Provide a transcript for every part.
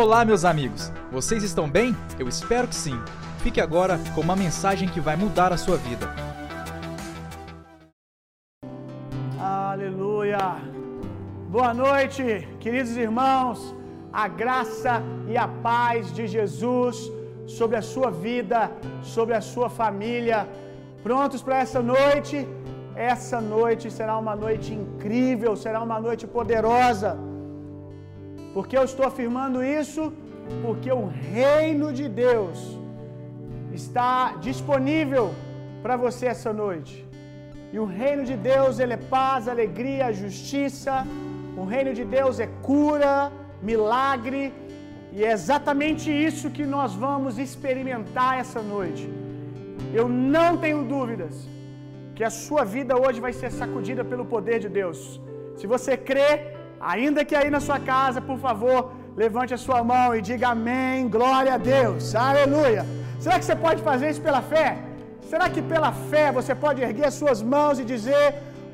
Olá, meus amigos! Vocês estão bem? Eu espero que sim. Fique agora com uma mensagem que vai mudar a sua vida. Aleluia! Boa noite, queridos irmãos. A graça e a paz de Jesus sobre a sua vida, sobre a sua família. Prontos para essa noite? Essa noite será uma noite incrível, será uma noite poderosa. Por que eu estou afirmando isso? Porque o reino de Deus está disponível para você essa noite. E o reino de Deus, ele é paz, alegria, justiça. O reino de Deus é cura, milagre, e é exatamente isso que nós vamos experimentar essa noite. Eu não tenho dúvidas que a sua vida hoje vai ser sacudida pelo poder de Deus. Se você crê, ainda que aí na sua casa, por favor, levante a sua mão e diga amém, glória a Deus, aleluia. Será que você pode fazer isso pela fé? Será que pela fé você pode erguer as suas mãos e dizer: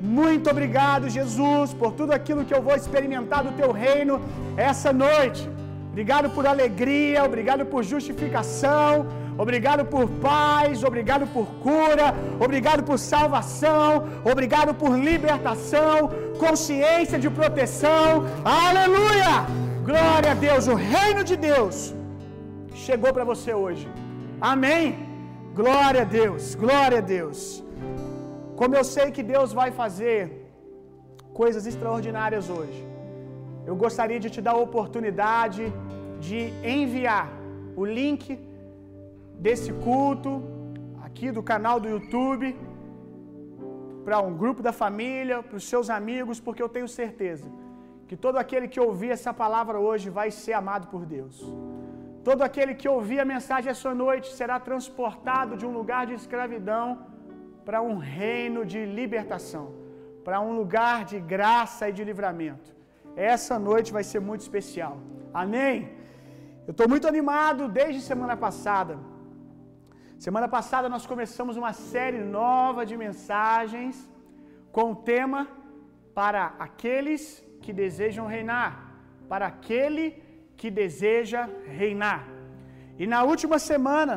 Muito obrigado, Jesus, por tudo aquilo que eu vou experimentar do teu reino essa noite. Obrigado por alegria, obrigado por justificação, obrigado por paz, obrigado por cura, obrigado por salvação, obrigado por libertação, consciência de proteção. Aleluia! Glória a Deus, o reino de Deus chegou para você hoje. Amém. Glória a Deus, glória a Deus. Como eu sei que Deus vai fazer coisas extraordinárias hoje, eu gostaria de te dar a oportunidade de enviar o link desse culto aqui do canal do YouTube para um grupo da família, para os seus amigos, porque eu tenho certeza que todo aquele que ouvir essa palavra hoje vai ser amado por Deus. Todo aquele que ouvir a mensagem essa noite será transportado de um lugar de escravidão para um reino de libertação, para um lugar de graça e de livramento. Essa noite vai ser muito especial. Amém? Eu estou muito animado desde semana passada. Semana passada nós começamos uma série nova de mensagens com o tema para aqueles que desejam reinar, para aquele que deseja reinar. E na última semana,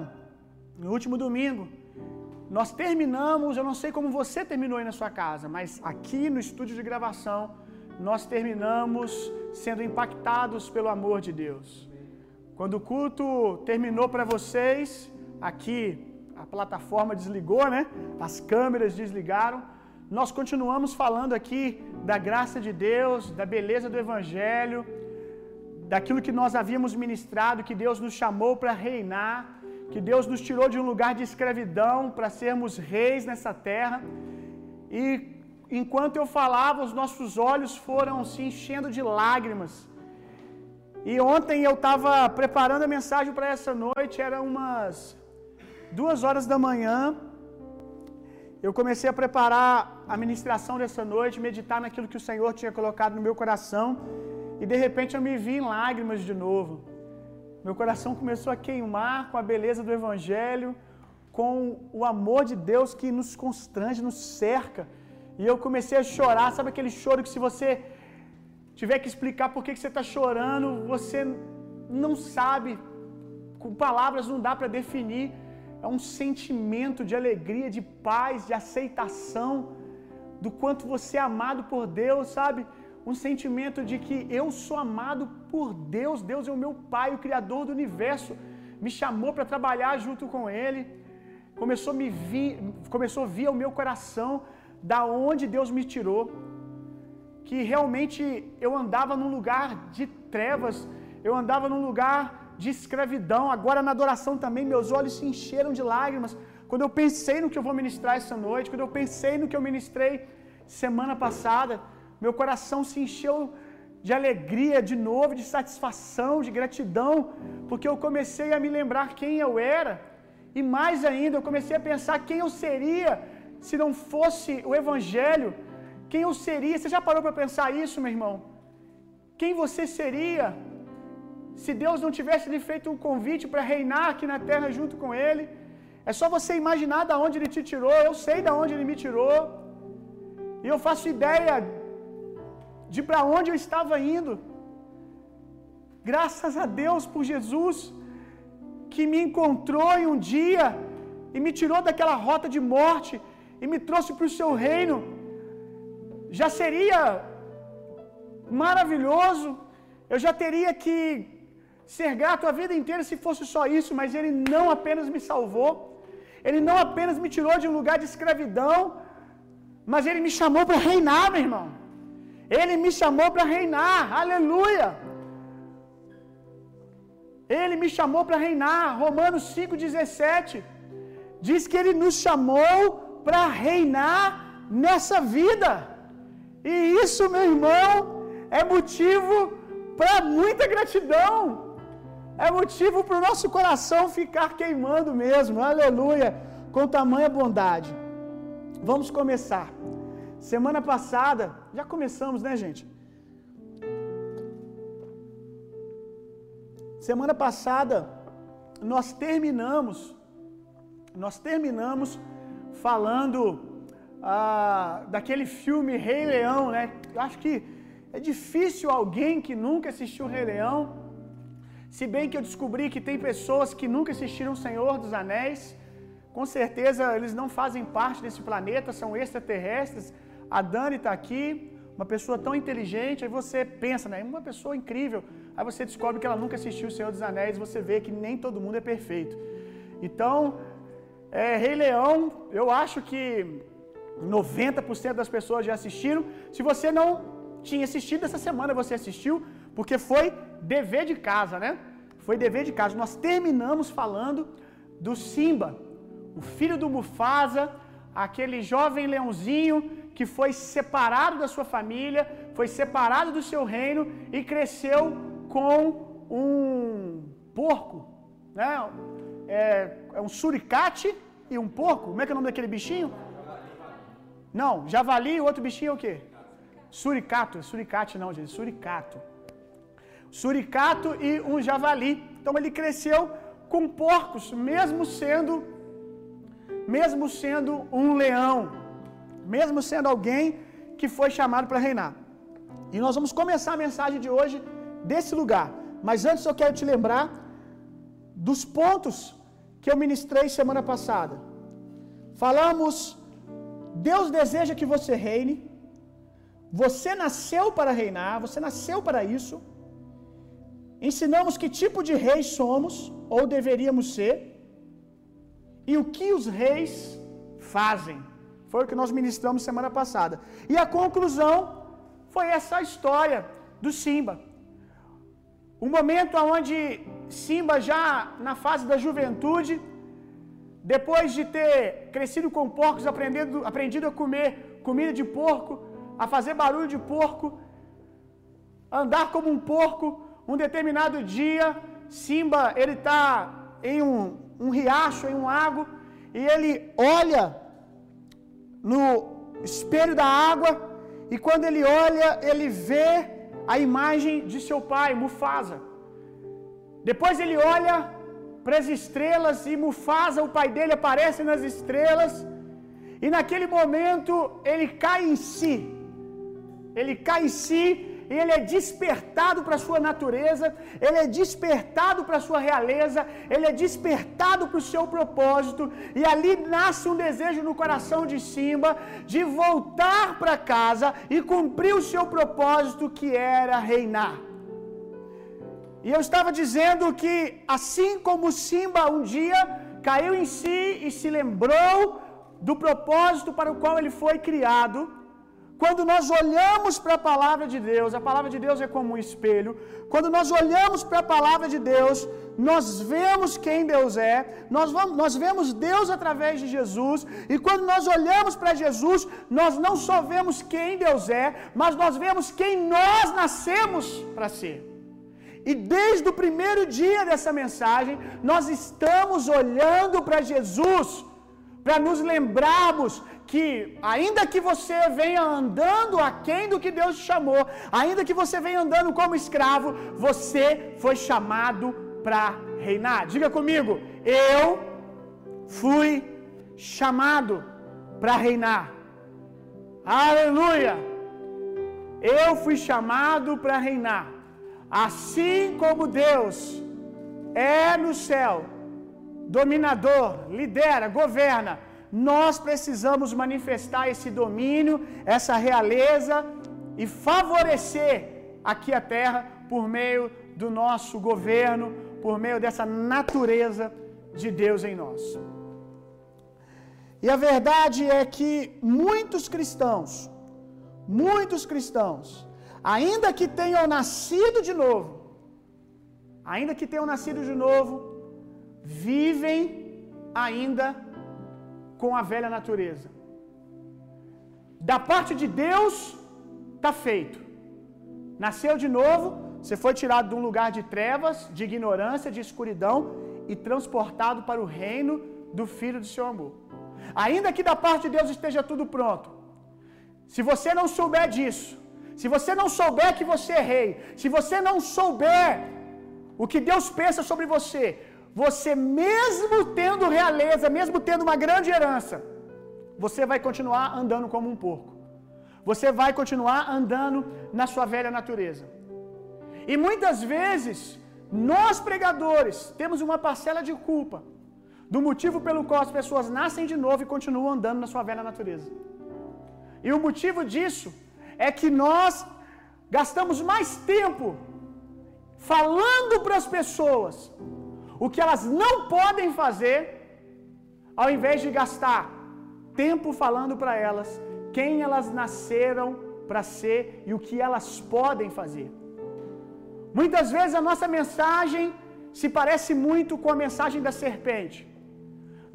no último domingo, nós terminamos, eu não sei como você terminou aí na sua casa, mas aqui no estúdio de gravação, nós terminamos sendo impactados pelo amor de Deus. Quando o culto terminou para vocês, aqui a plataforma desligou, né? As câmeras desligaram. Nós continuamos falando aqui da graça de Deus, da beleza do evangelho, daquilo que nós havíamos ministrado, que Deus nos chamou para reinar, que Deus nos tirou de um lugar de escravidão para sermos reis nessa terra. E enquanto eu falava, os nossos olhos foram se enchendo de lágrimas. E ontem eu estava preparando a mensagem para essa noite, eram umas duas horas da manhã. Eu comecei a preparar a ministração dessa noite, meditar naquilo que o Senhor tinha colocado no meu coração. E de repente eu me vi em lágrimas de novo. Meu coração começou a queimar com a beleza do Evangelho, com o amor de Deus que nos constrange, nos cerca. E eu comecei a chorar, sabe aquele choro que se você tiver que explicar por que, você está chorando, você não sabe, com palavras não dá para definir. É um sentimento de alegria, de paz, de aceitação, do quanto você é amado por Deus, sabe? Um sentimento de que eu sou amado por Deus, Deus é o meu Pai, o Criador do universo, me chamou para trabalhar junto com Ele. Começou a me vir, começou a vir ao meu coração da onde Deus me tirou, que realmente eu andava num lugar de trevas, eu andava num lugar de escravidão. Agora na adoração também meus olhos se encheram de lágrimas. Quando eu pensei no que eu vou ministrar essa noite, quando eu pensei no que eu ministrei semana passada, meu coração se encheu de alegria de novo, de satisfação, de gratidão, porque eu comecei a me lembrar quem eu era, e mais ainda, eu comecei a pensar quem eu seria se não fosse o Evangelho, quem eu seria. Você já parou para pensar isso, meu irmão? Quem você seria se Deus não tivesse lhe feito um convite para reinar aqui na terra junto com Ele? É só você imaginar da onde Ele te tirou. Eu sei da onde Ele me tirou. E eu faço ideia de para onde eu estava indo. Graças a Deus por Jesus que me encontrou em um dia e me tirou daquela rota de morte e me trouxe para o seu reino. Já seria maravilhoso, eu já teria que ser grato a vida inteira se fosse só isso, mas Ele não apenas me salvou, Ele não apenas me tirou de um lugar de escravidão, mas Ele me chamou para reinar, meu irmão. Ele me chamou para reinar, aleluia. Ele me chamou para reinar, Romanos 5,17 diz que Ele nos chamou para reinar nessa vida, e isso, meu irmão, é motivo para muita gratidão, é motivo para o nosso coração ficar queimando mesmo, aleluia, com tamanha bondade. Vamos começar. Semana passada, já começamos, né, gente? Semana passada nós terminamos, nós terminamos falando ah, daquele filme Rei Leão, né? Eu acho que é difícil alguém que nunca assistiu Rei Leão, se bem que eu descobri que tem pessoas que nunca assistiram Senhor dos Anéis, com certeza eles não fazem parte desse planeta, são extraterrestres. A Dani está aqui, uma pessoa tão inteligente, aí você pensa, né? Uma pessoa incrível. Aí você descobre que ela nunca assistiu O Senhor dos Anéis, você vê que nem todo mundo é perfeito. Então, é, Rei Leão, eu acho que 90% das pessoas já assistiram. Se você não tinha assistido essa semana, você assistiu, porque foi dever de casa, né? Foi dever de casa. Nós terminamos falando do Simba, o filho do Mufasa, aquele jovem leãozinho que foi separado da sua família, foi separado do seu reino e cresceu com um porco, né? É, é um suricate e um porco. Como é que é o nome daquele bichinho? Não, javali e o outro bichinho é o quê? Suricato, suricate não, gente, suricato. Suricato e um javali. Então ele cresceu com porcos, mesmo sendo mesmo sendo um leão, mesmo sendo alguém que foi chamado para reinar. E nós vamos começar a mensagem de hoje desse lugar. Mas antes eu quero te lembrar dos pontos que eu ministrei semana passada. Falamos, Deus deseja que você reine. Você nasceu para reinar, você nasceu para isso. Ensinamos que tipo de rei somos ou deveríamos ser e o que os reis fazem. Foi o que nós ministramos semana passada. E a conclusão foi essa história do Simba. Um momento onde Simba, já na fase da juventude, depois de ter crescido com porcos, aprendido, aprendido a comer comida de porco, a fazer barulho de porco, andar como um porco, um determinado dia, Simba ele está em um, um riacho, em um lago, e ele olha no espelho da água, e quando ele olha, ele vê a imagem de seu pai, Mufasa. Depois ele olha para as estrelas e Mufasa, o pai dele, aparece nas estrelas. E naquele momento ele cai em si. Ele cai em si ele é despertado para a sua natureza, ele é despertado para a sua realeza, ele é despertado para o seu propósito, e ali nasce um desejo no coração de Simba de voltar para casa e cumprir o seu propósito que era reinar. E eu estava dizendo que, assim como Simba um dia caiu em si e se lembrou do propósito para o qual ele foi criado, quando nós olhamos para a palavra de Deus, a palavra de Deus é como um espelho. Quando nós olhamos para a palavra de Deus, nós vemos quem Deus é, nós, vamos, nós vemos Deus através de Jesus, e quando nós olhamos para Jesus, nós não só vemos quem Deus é, mas nós vemos quem nós nascemos para ser. E desde o primeiro dia dessa mensagem, nós estamos olhando para Jesus, para nos lembrarmos que, ainda que você venha andando aquém do que Deus te chamou, ainda que você venha andando como escravo, você foi chamado para reinar. Diga comigo, eu fui chamado para reinar. Aleluia! Eu fui chamado para reinar. Assim como Deus é no céu, dominador, lidera, governa, nós precisamos manifestar esse domínio, essa realeza e favorecer aqui a terra por meio do nosso governo, por meio dessa natureza de Deus em nós. E a verdade é que muitos cristãos, muitos cristãos, ainda que tenham nascido de novo, ainda que tenham nascido de novo, vivem ainda com a velha natureza. Da parte de Deus, está feito. Nasceu de novo, você foi tirado de um lugar de trevas, de ignorância, de escuridão e transportado para o reino do Filho do seu amor. Ainda que da parte de Deus esteja tudo pronto, se você não souber disso, se você não souber que você é rei, se você não souber o que Deus pensa sobre você, você mesmo tendo realeza, mesmo tendo uma grande herança, você vai continuar andando como um porco. Você vai continuar andando na sua velha natureza. E muitas vezes, nós pregadores temos uma parcela de culpa do motivo pelo qual as pessoas nascem de novo e continuam andando na sua velha natureza. E o motivo disso é que nós gastamos mais tempo falando para as pessoas o que elas não podem fazer, ao invés de gastar tempo falando para elas quem elas nasceram para ser e o que elas podem fazer. Muitas vezes a nossa mensagem se parece muito com a mensagem da serpente.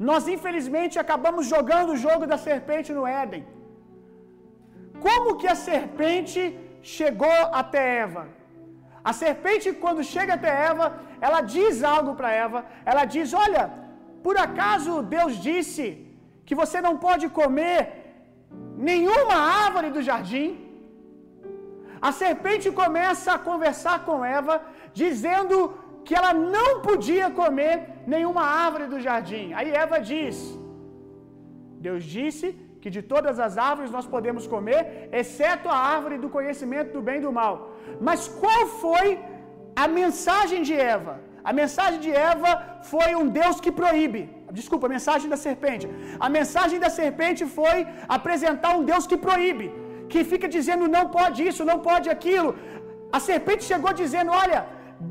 Nós, infelizmente, acabamos jogando o jogo da serpente no Éden. Como que a serpente chegou até Eva? A serpente, quando chega até Eva, ela diz algo para Eva. Ela diz: Olha, por acaso Deus disse que você não pode comer nenhuma árvore do jardim? A serpente começa a conversar com Eva, dizendo que ela não podia comer nenhuma árvore do jardim. Aí Eva diz: Deus disse que de todas as árvores nós podemos comer, exceto a árvore do conhecimento do bem e do mal. Mas qual foi a mensagem de Eva? A mensagem de Eva foi um Deus que proíbe. Desculpa, a mensagem da serpente. A mensagem da serpente foi apresentar um Deus que proíbe, que fica dizendo não pode isso, não pode aquilo. A serpente chegou dizendo: Olha,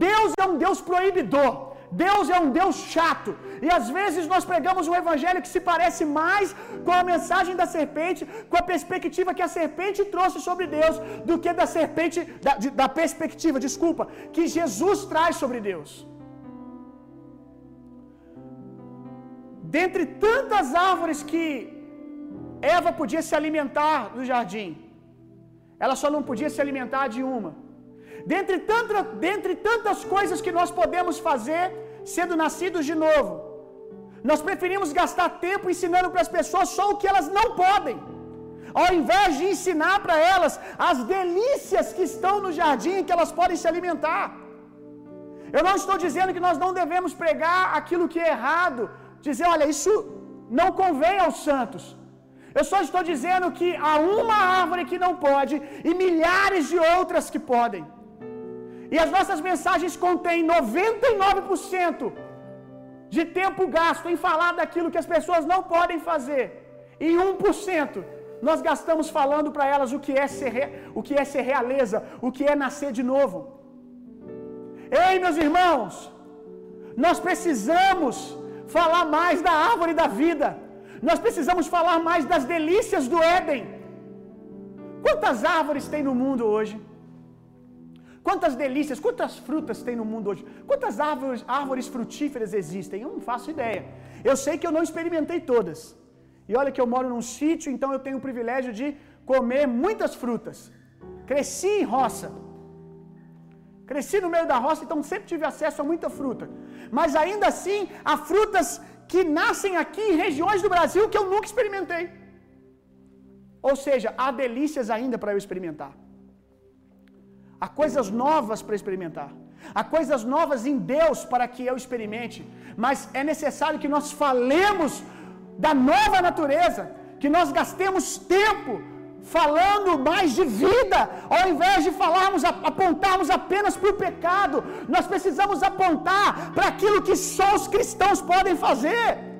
Deus é um Deus proibidor. Deus é um Deus chato. E às vezes nós pregamos um evangelho que se parece mais com a mensagem da serpente, com a perspectiva que a serpente trouxe sobre Deus, do que da serpente, da, de, da perspectiva, desculpa, que Jesus traz sobre Deus. Dentre tantas árvores que Eva podia se alimentar no jardim, ela só não podia se alimentar de uma. Dentre, tanta, dentre tantas coisas que nós podemos fazer sendo nascidos de novo, nós preferimos gastar tempo ensinando para as pessoas só o que elas não podem, ao invés de ensinar para elas as delícias que estão no jardim que elas podem se alimentar. Eu não estou dizendo que nós não devemos pregar aquilo que é errado, dizer, olha, isso não convém aos santos. Eu só estou dizendo que há uma árvore que não pode e milhares de outras que podem. E as nossas mensagens contêm 99% de tempo gasto em falar daquilo que as pessoas não podem fazer. E 1% nós gastamos falando para elas o que é ser o que é ser realeza, o que é nascer de novo. Ei, meus irmãos, nós precisamos falar mais da árvore da vida. Nós precisamos falar mais das delícias do Éden. Quantas árvores tem no mundo hoje? Quantas delícias, quantas frutas tem no mundo hoje? Quantas árvores, árvores frutíferas existem? Eu não faço ideia. Eu sei que eu não experimentei todas. E olha que eu moro num sítio, então eu tenho o privilégio de comer muitas frutas. Cresci em roça. Cresci no meio da roça, então sempre tive acesso a muita fruta. Mas ainda assim, há frutas que nascem aqui em regiões do Brasil que eu nunca experimentei. Ou seja, há delícias ainda para eu experimentar. Há coisas novas para experimentar. Há coisas novas em Deus para que eu experimente. Mas é necessário que nós falemos da nova natureza, que nós gastemos tempo falando mais de vida, ao invés de falarmos, apontarmos apenas para o pecado, nós precisamos apontar para aquilo que só os cristãos podem fazer.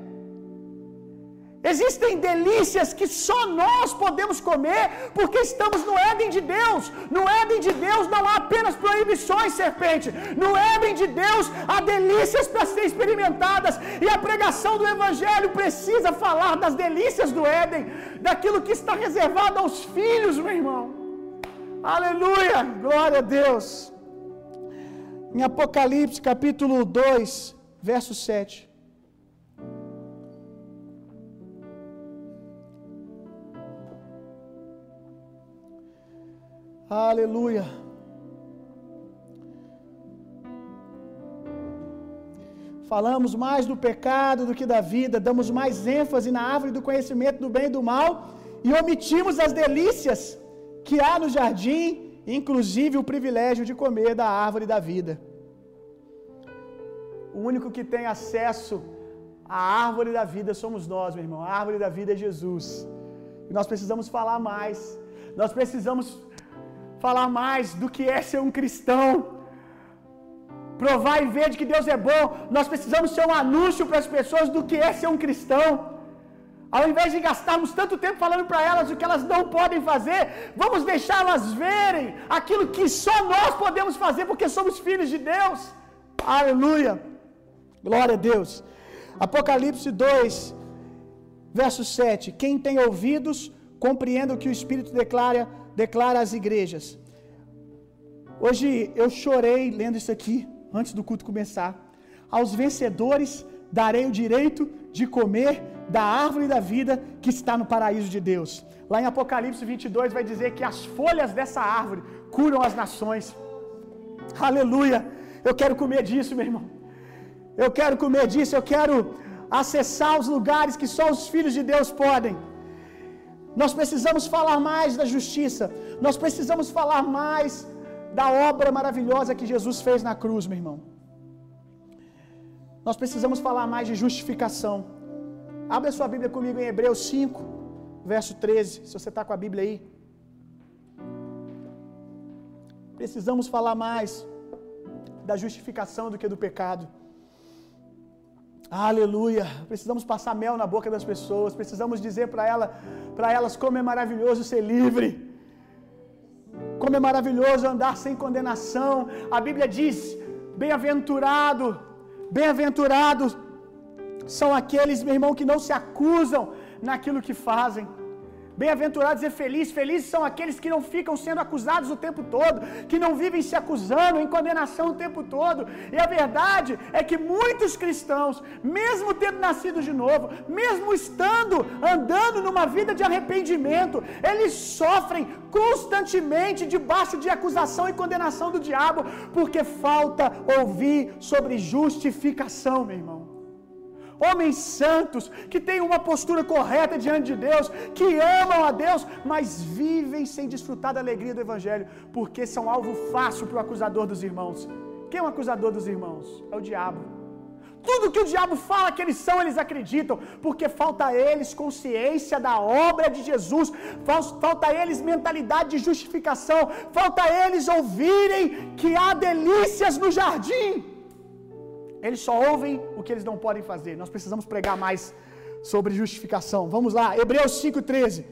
Existem delícias que só nós podemos comer porque estamos no Éden de Deus. No Éden de Deus não há apenas proibições, serpente. No Éden de Deus há delícias para serem experimentadas. E a pregação do Evangelho precisa falar das delícias do Éden, daquilo que está reservado aos filhos, meu irmão. Aleluia! Glória a Deus. Em Apocalipse capítulo 2, verso 7. Aleluia. Falamos mais do pecado do que da vida, damos mais ênfase na árvore do conhecimento do bem e do mal e omitimos as delícias que há no jardim, inclusive o privilégio de comer da árvore da vida. O único que tem acesso à árvore da vida somos nós, meu irmão. A árvore da vida é Jesus. E nós precisamos falar mais. Nós precisamos falar mais do que é ser um cristão. Provar e ver de que Deus é bom. Nós precisamos ser um anúncio para as pessoas do que é ser um cristão. Ao invés de gastarmos tanto tempo falando para elas o que elas não podem fazer, vamos deixá-las verem aquilo que só nós podemos fazer porque somos filhos de Deus. Aleluia. Glória a Deus. Apocalipse 2, verso 7. Quem tem ouvidos, compreenda o que o Espírito declara declara às igrejas. Hoje eu chorei lendo isso aqui, antes do culto começar. Aos vencedores darei o direito de comer da árvore da vida que está no paraíso de Deus. Lá em Apocalipse 22 vai dizer que as folhas dessa árvore curam as nações. Aleluia! Eu quero comer disso, meu irmão. Eu quero comer disso, eu quero acessar os lugares que só os filhos de Deus podem. Nós precisamos falar mais da justiça. Nós precisamos falar mais da obra maravilhosa que Jesus fez na cruz, meu irmão. Nós precisamos falar mais de justificação. Abre a sua Bíblia comigo em Hebreus 5, verso 13. Se você está com a Bíblia aí. Precisamos falar mais da justificação do que do pecado. Aleluia. Precisamos passar mel na boca das pessoas. Precisamos dizer para ela, para elas como é maravilhoso ser livre. Como é maravilhoso andar sem condenação. A Bíblia diz: bem-aventurado, bem-aventurados são aqueles, meu irmão, que não se acusam naquilo que fazem. Bem-aventurados e felizes, felizes são aqueles que não ficam sendo acusados o tempo todo, que não vivem se acusando em condenação o tempo todo. E a verdade é que muitos cristãos, mesmo tendo nascido de novo, mesmo estando andando numa vida de arrependimento, eles sofrem constantemente debaixo de acusação e condenação do diabo, porque falta ouvir sobre justificação, meu irmão homens santos, que têm uma postura correta diante de Deus, que amam a Deus, mas vivem sem desfrutar da alegria do Evangelho, porque são alvo fácil para o acusador dos irmãos. Quem é o acusador dos irmãos? É o diabo. Tudo que o diabo fala que eles são, eles acreditam, porque falta a eles consciência da obra de Jesus, falta a eles mentalidade de justificação, falta a eles ouvirem que há delícias no jardim. Eles só ouvem o que eles não podem fazer. Nós precisamos pregar mais sobre justificação. Vamos lá, Hebreus 5,13.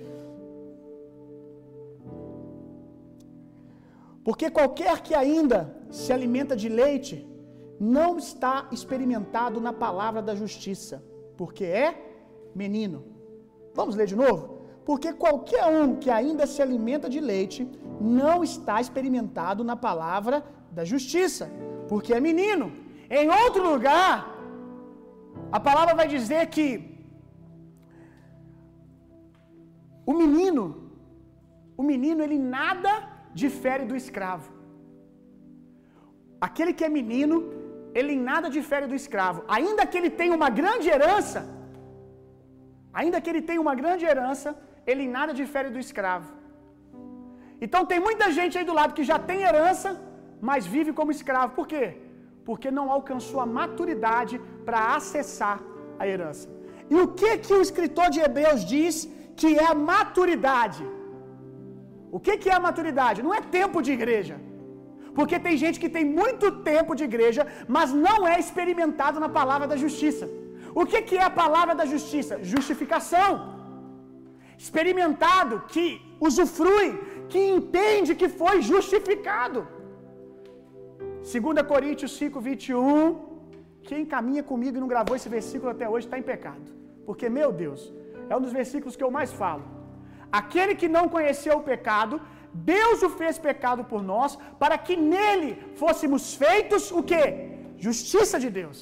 Porque qualquer que ainda se alimenta de leite não está experimentado na palavra da justiça, porque é menino. Vamos ler de novo? Porque qualquer um que ainda se alimenta de leite não está experimentado na palavra da justiça, porque é menino. Em outro lugar, a palavra vai dizer que o menino, o menino, ele nada difere do escravo. Aquele que é menino, ele nada difere do escravo. Ainda que ele tenha uma grande herança, ainda que ele tenha uma grande herança, ele nada difere do escravo. Então tem muita gente aí do lado que já tem herança, mas vive como escravo. Por quê? Porque não alcançou a maturidade para acessar a herança. E o que que o escritor de Hebreus diz que é a maturidade? O que, que é a maturidade? Não é tempo de igreja. Porque tem gente que tem muito tempo de igreja, mas não é experimentado na palavra da justiça. O que, que é a palavra da justiça? Justificação. Experimentado, que usufrui, que entende que foi justificado. 2 Coríntios 5, 21. Quem caminha comigo e não gravou esse versículo até hoje está em pecado. Porque, meu Deus, é um dos versículos que eu mais falo. Aquele que não conheceu o pecado, Deus o fez pecado por nós, para que nele fôssemos feitos o que? Justiça de Deus.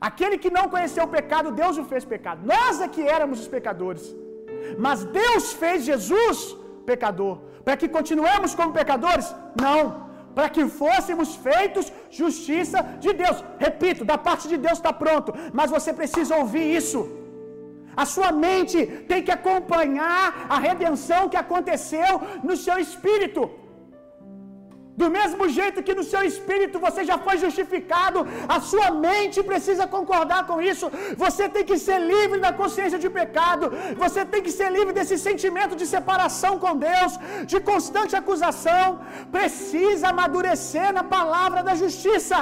Aquele que não conheceu o pecado, Deus o fez pecado. Nós é que éramos os pecadores. Mas Deus fez Jesus pecador. Para que continuemos como pecadores? Não. Para que fôssemos feitos justiça de Deus. Repito, da parte de Deus está pronto. Mas você precisa ouvir isso. A sua mente tem que acompanhar a redenção que aconteceu no seu espírito. Do mesmo jeito que no seu espírito você já foi justificado, a sua mente precisa concordar com isso. Você tem que ser livre da consciência de pecado. Você tem que ser livre desse sentimento de separação com Deus, de constante acusação. Precisa amadurecer na palavra da justiça.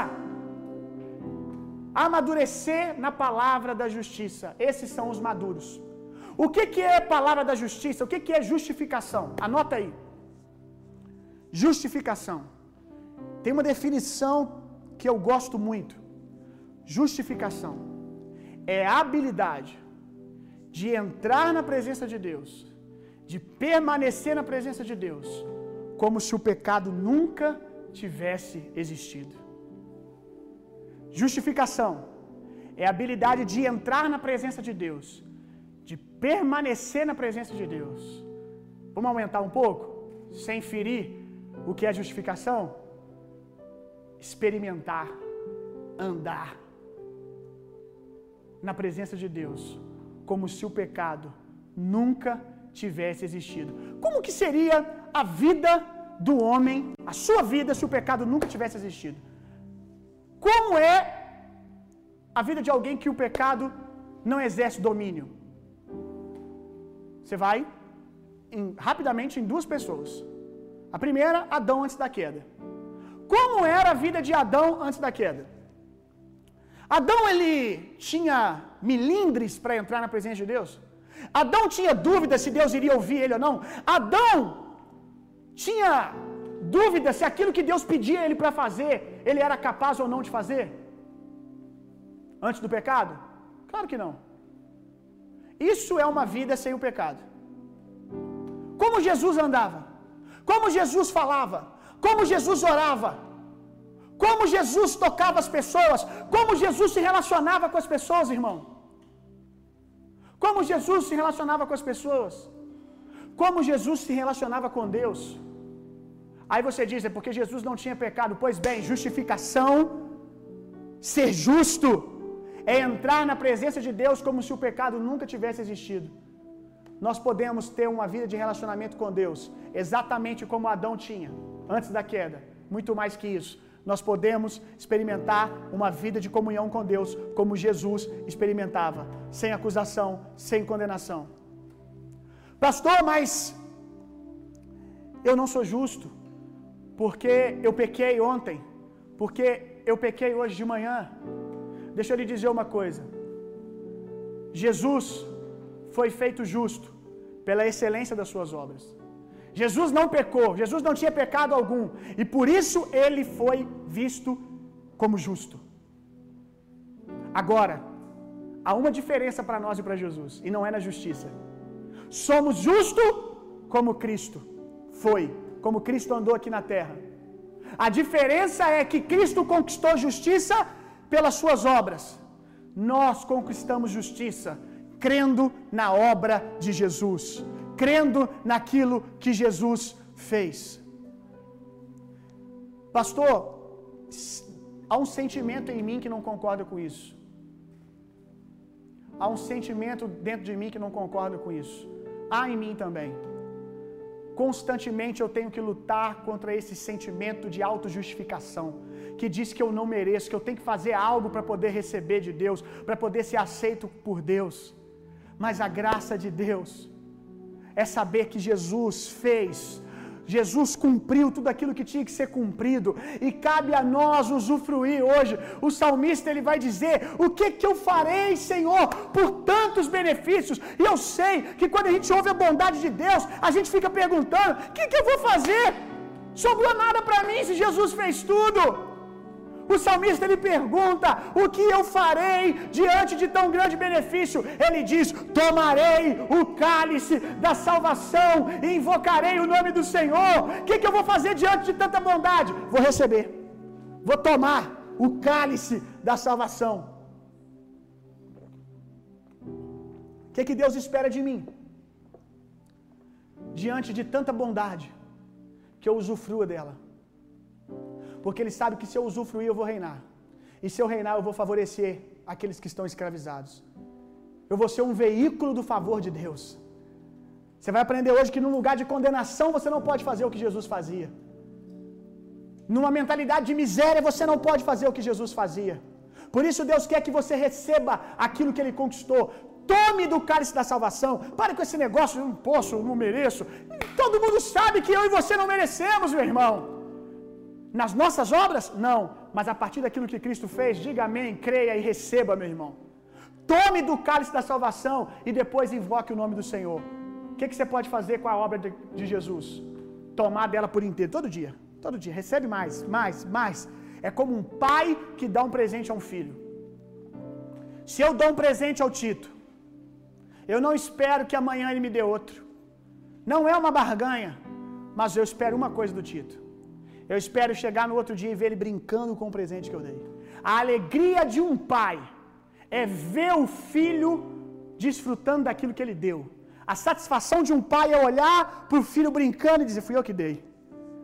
Amadurecer na palavra da justiça. Esses são os maduros. O que, que é palavra da justiça? O que, que é justificação? Anota aí. Justificação. Tem uma definição que eu gosto muito. Justificação é a habilidade de entrar na presença de Deus, de permanecer na presença de Deus, como se o pecado nunca tivesse existido. Justificação é a habilidade de entrar na presença de Deus, de permanecer na presença de Deus. Vamos aumentar um pouco, sem ferir o que é justificação? Experimentar, andar na presença de Deus, como se o pecado nunca tivesse existido. Como que seria a vida do homem, a sua vida, se o pecado nunca tivesse existido? Como é a vida de alguém que o pecado não exerce domínio? Você vai em, rapidamente em duas pessoas. A primeira, Adão antes da queda. Como era a vida de Adão antes da queda? Adão ele tinha milindres para entrar na presença de Deus? Adão tinha dúvida se Deus iria ouvir ele ou não? Adão tinha dúvida se aquilo que Deus pedia ele para fazer, ele era capaz ou não de fazer? Antes do pecado? Claro que não. Isso é uma vida sem o pecado. Como Jesus andava? Como Jesus falava? Como Jesus orava? Como Jesus tocava as pessoas? Como Jesus se relacionava com as pessoas, irmão? Como Jesus se relacionava com as pessoas? Como Jesus se relacionava com Deus? Aí você diz, é porque Jesus não tinha pecado. Pois bem, justificação, ser justo, é entrar na presença de Deus como se o pecado nunca tivesse existido. Nós podemos ter uma vida de relacionamento com Deus, exatamente como Adão tinha antes da queda. Muito mais que isso, nós podemos experimentar uma vida de comunhão com Deus, como Jesus experimentava, sem acusação, sem condenação. Pastor, mas eu não sou justo, porque eu pequei ontem, porque eu pequei hoje de manhã. Deixa eu lhe dizer uma coisa. Jesus foi feito justo pela excelência das suas obras. Jesus não pecou, Jesus não tinha pecado algum, e por isso ele foi visto como justo. Agora, há uma diferença para nós e para Jesus, e não é na justiça. Somos justos como Cristo foi, como Cristo andou aqui na terra. A diferença é que Cristo conquistou justiça pelas suas obras. Nós conquistamos justiça crendo na obra de Jesus, crendo naquilo que Jesus fez. Pastor, há um sentimento em mim que não concorda com isso. Há um sentimento dentro de mim que não concorda com isso. Há em mim também. Constantemente eu tenho que lutar contra esse sentimento de autojustificação, que diz que eu não mereço, que eu tenho que fazer algo para poder receber de Deus, para poder ser aceito por Deus. Mas a graça de Deus é saber que Jesus fez Jesus cumpriu tudo aquilo que tinha que ser cumprido e cabe a nós usufruir hoje. O salmista ele vai dizer: "O que que eu farei, Senhor, por tantos benefícios?" E eu sei que quando a gente ouve a bondade de Deus, a gente fica perguntando: "O que que eu vou fazer? Sobrou nada para mim se Jesus fez tudo?" O salmista ele pergunta: O que eu farei diante de tão grande benefício? Ele diz: Tomarei o cálice da salvação e invocarei o nome do Senhor. O que, que eu vou fazer diante de tanta bondade? Vou receber, vou tomar o cálice da salvação. O que, que Deus espera de mim? Diante de tanta bondade, que eu usufrua dela. Porque ele sabe que se eu usufruir, eu vou reinar. E se eu reinar, eu vou favorecer aqueles que estão escravizados. Eu vou ser um veículo do favor de Deus. Você vai aprender hoje que num lugar de condenação você não pode fazer o que Jesus fazia. Numa mentalidade de miséria você não pode fazer o que Jesus fazia. Por isso Deus quer que você receba aquilo que ele conquistou. Tome do cálice da salvação. Pare com esse negócio, eu não posso, eu não mereço. Todo mundo sabe que eu e você não merecemos, meu irmão. Nas nossas obras? Não. Mas a partir daquilo que Cristo fez, diga amém, creia e receba, meu irmão. Tome do cálice da salvação e depois invoque o nome do Senhor. O que, que você pode fazer com a obra de, de Jesus? Tomar dela por inteiro, todo dia. Todo dia. Recebe mais, mais, mais. É como um pai que dá um presente a um filho. Se eu dou um presente ao Tito, eu não espero que amanhã ele me dê outro. Não é uma barganha, mas eu espero uma coisa do Tito. Eu espero chegar no outro dia e ver ele brincando com o presente que eu dei. A alegria de um pai é ver o filho desfrutando daquilo que ele deu. A satisfação de um pai é olhar para o filho brincando e dizer: Fui eu que dei.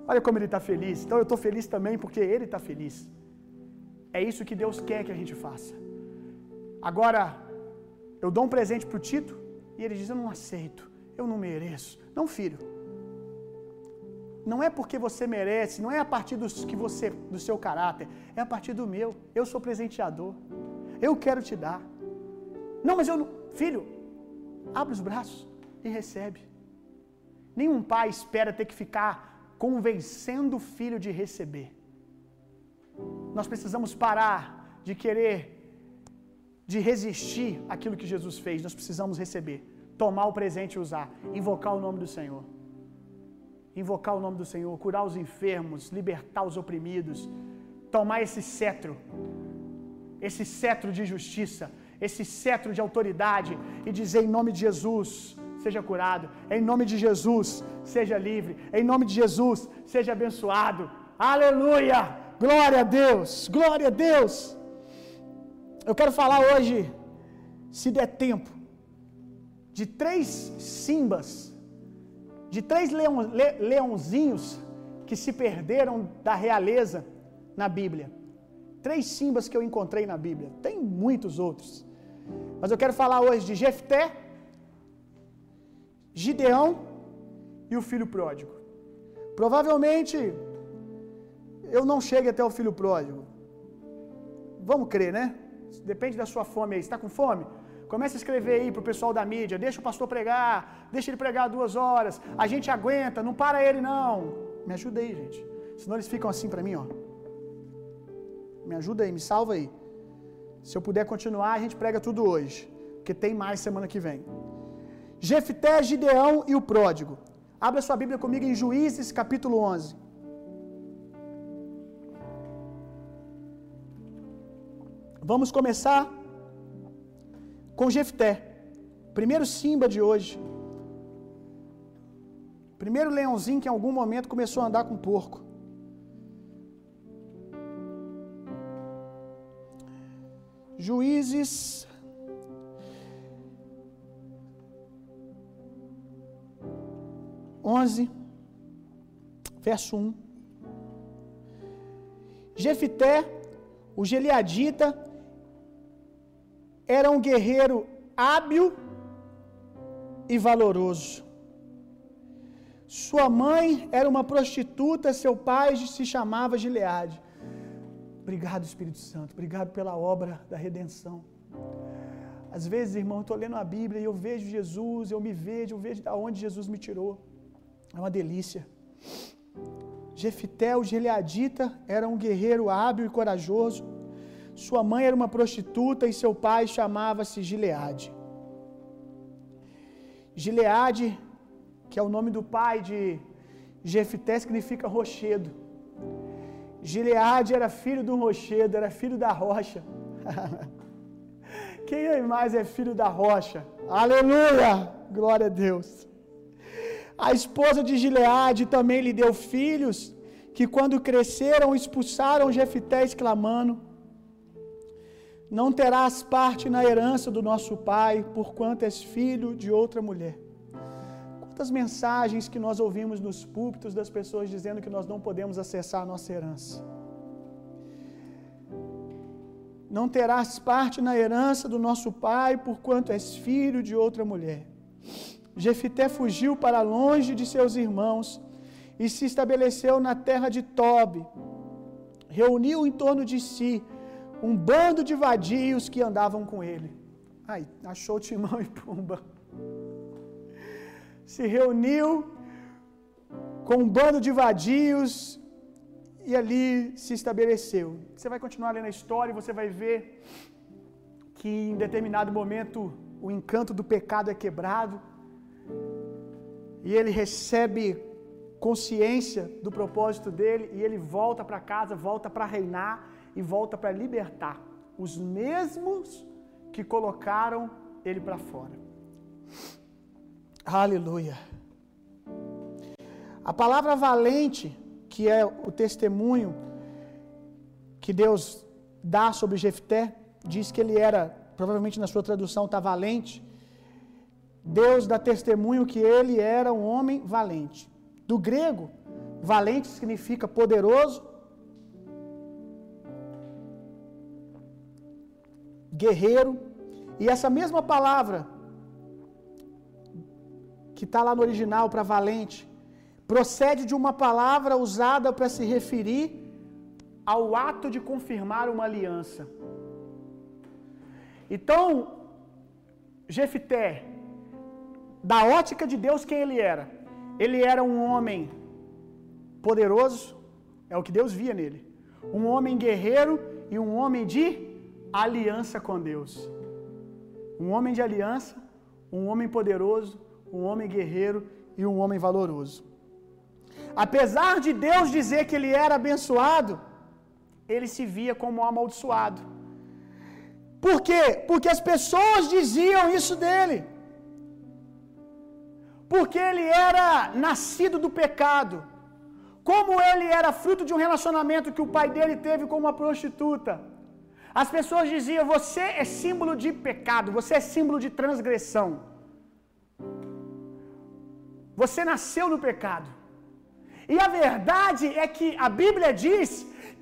Olha como ele está feliz. Então eu estou feliz também porque ele está feliz. É isso que Deus quer que a gente faça. Agora, eu dou um presente para o Tito e ele diz: Eu não aceito, eu não mereço. Não, filho. Não é porque você merece, não é a partir dos, que você, do seu caráter, é a partir do meu. Eu sou presenteador. Eu quero te dar. Não, mas eu não. Filho, abre os braços e recebe. Nenhum pai espera ter que ficar convencendo o filho de receber. Nós precisamos parar de querer, de resistir àquilo que Jesus fez. Nós precisamos receber, tomar o presente e usar, invocar o nome do Senhor. Invocar o nome do Senhor, curar os enfermos, libertar os oprimidos, tomar esse cetro, esse cetro de justiça, esse cetro de autoridade e dizer em nome de Jesus, seja curado, em nome de Jesus, seja livre, em nome de Jesus, seja abençoado. Aleluia! Glória a Deus! Glória a Deus! Eu quero falar hoje, se der tempo, de três simbas, de três leão, le, leãozinhos que se perderam da realeza na Bíblia. Três simbas que eu encontrei na Bíblia. Tem muitos outros. Mas eu quero falar hoje de Jefté, Gideão e o filho pródigo. Provavelmente eu não chegue até o filho pródigo. Vamos crer, né? Depende da sua fome aí. Está com fome? Comece a escrever aí para o pessoal da mídia. Deixa o pastor pregar. Deixa ele pregar duas horas. A gente aguenta. Não para ele, não. Me ajuda aí, gente. Senão eles ficam assim para mim, ó. Me ajuda aí, me salva aí. Se eu puder continuar, a gente prega tudo hoje. Porque tem mais semana que vem. Jefté, Gideão e o pródigo. Abra sua Bíblia comigo em Juízes, capítulo 11. Vamos começar com Jefté. Primeiro Simba de hoje. Primeiro leãozinho que em algum momento começou a andar com porco. Juízes. Onze, verso 1. Jefité, o Geliadita, era um guerreiro hábil e valoroso. Sua mãe era uma prostituta, seu pai se chamava Gileade. Obrigado, Espírito Santo. Obrigado pela obra da redenção. Às vezes, irmão, eu estou lendo a Bíblia e eu vejo Jesus, eu me vejo, eu vejo de onde Jesus me tirou. É uma delícia. Jefité, o Gileadita, era um guerreiro hábil e corajoso. Sua mãe era uma prostituta e seu pai chamava-se Gileade. Gileade, que é o nome do pai de Jefité, significa rochedo. Gileade era filho do rochedo, era filho da rocha. Quem mais é filho da rocha? Aleluia! Glória a Deus. A esposa de Gileade também lhe deu filhos, que quando cresceram expulsaram Jefité, exclamando: Não terás parte na herança do nosso pai, porquanto és filho de outra mulher. Quantas mensagens que nós ouvimos nos púlpitos das pessoas dizendo que nós não podemos acessar a nossa herança. Não terás parte na herança do nosso pai, porquanto és filho de outra mulher. Jefité fugiu para longe de seus irmãos e se estabeleceu na terra de Tob. Reuniu em torno de si um bando de vadios que andavam com ele. Ai, achou Timão e Pumba. Se reuniu com um bando de vadios e ali se estabeleceu. Você vai continuar lendo a história e você vai ver que em determinado momento o encanto do pecado é quebrado e ele recebe consciência do propósito dele e ele volta para casa, volta para reinar e volta para libertar os mesmos que colocaram ele para fora. Aleluia. A palavra valente, que é o testemunho que Deus dá sobre Jefté, diz que ele era, provavelmente na sua tradução está valente. Deus dá testemunho que ele era um homem valente. Do grego, valente significa poderoso, guerreiro, e essa mesma palavra que está lá no original para valente, procede de uma palavra usada para se referir ao ato de confirmar uma aliança. Então, Jefité, da ótica de Deus, quem ele era? Ele era um homem poderoso, é o que Deus via nele. Um homem guerreiro e um homem de aliança com Deus. Um homem de aliança, um homem poderoso, um homem guerreiro e um homem valoroso. Apesar de Deus dizer que ele era abençoado, ele se via como amaldiçoado. Por quê? Porque as pessoas diziam isso dele. Porque ele era nascido do pecado. Como ele era fruto de um relacionamento que o pai dele teve com uma prostituta. As pessoas diziam: Você é símbolo de pecado, você é símbolo de transgressão. Você nasceu no pecado. E a verdade é que a Bíblia diz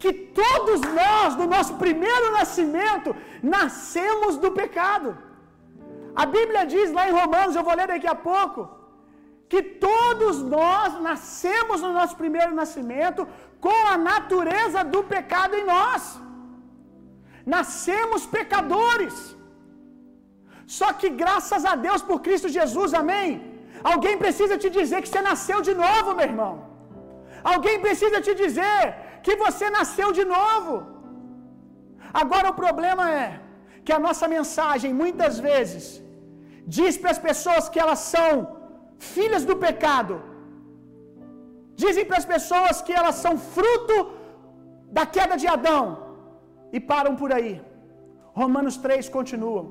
que todos nós, no nosso primeiro nascimento, nascemos do pecado. A Bíblia diz lá em Romanos, eu vou ler daqui a pouco, que todos nós nascemos no nosso primeiro nascimento com a natureza do pecado em nós. Nascemos pecadores. Só que graças a Deus por Cristo Jesus, amém? Alguém precisa te dizer que você nasceu de novo, meu irmão. Alguém precisa te dizer que você nasceu de novo. Agora o problema é que a nossa mensagem muitas vezes diz para as pessoas que elas são filhas do pecado. Dizem para as pessoas que elas são fruto da queda de Adão e param por aí. Romanos 3 continua.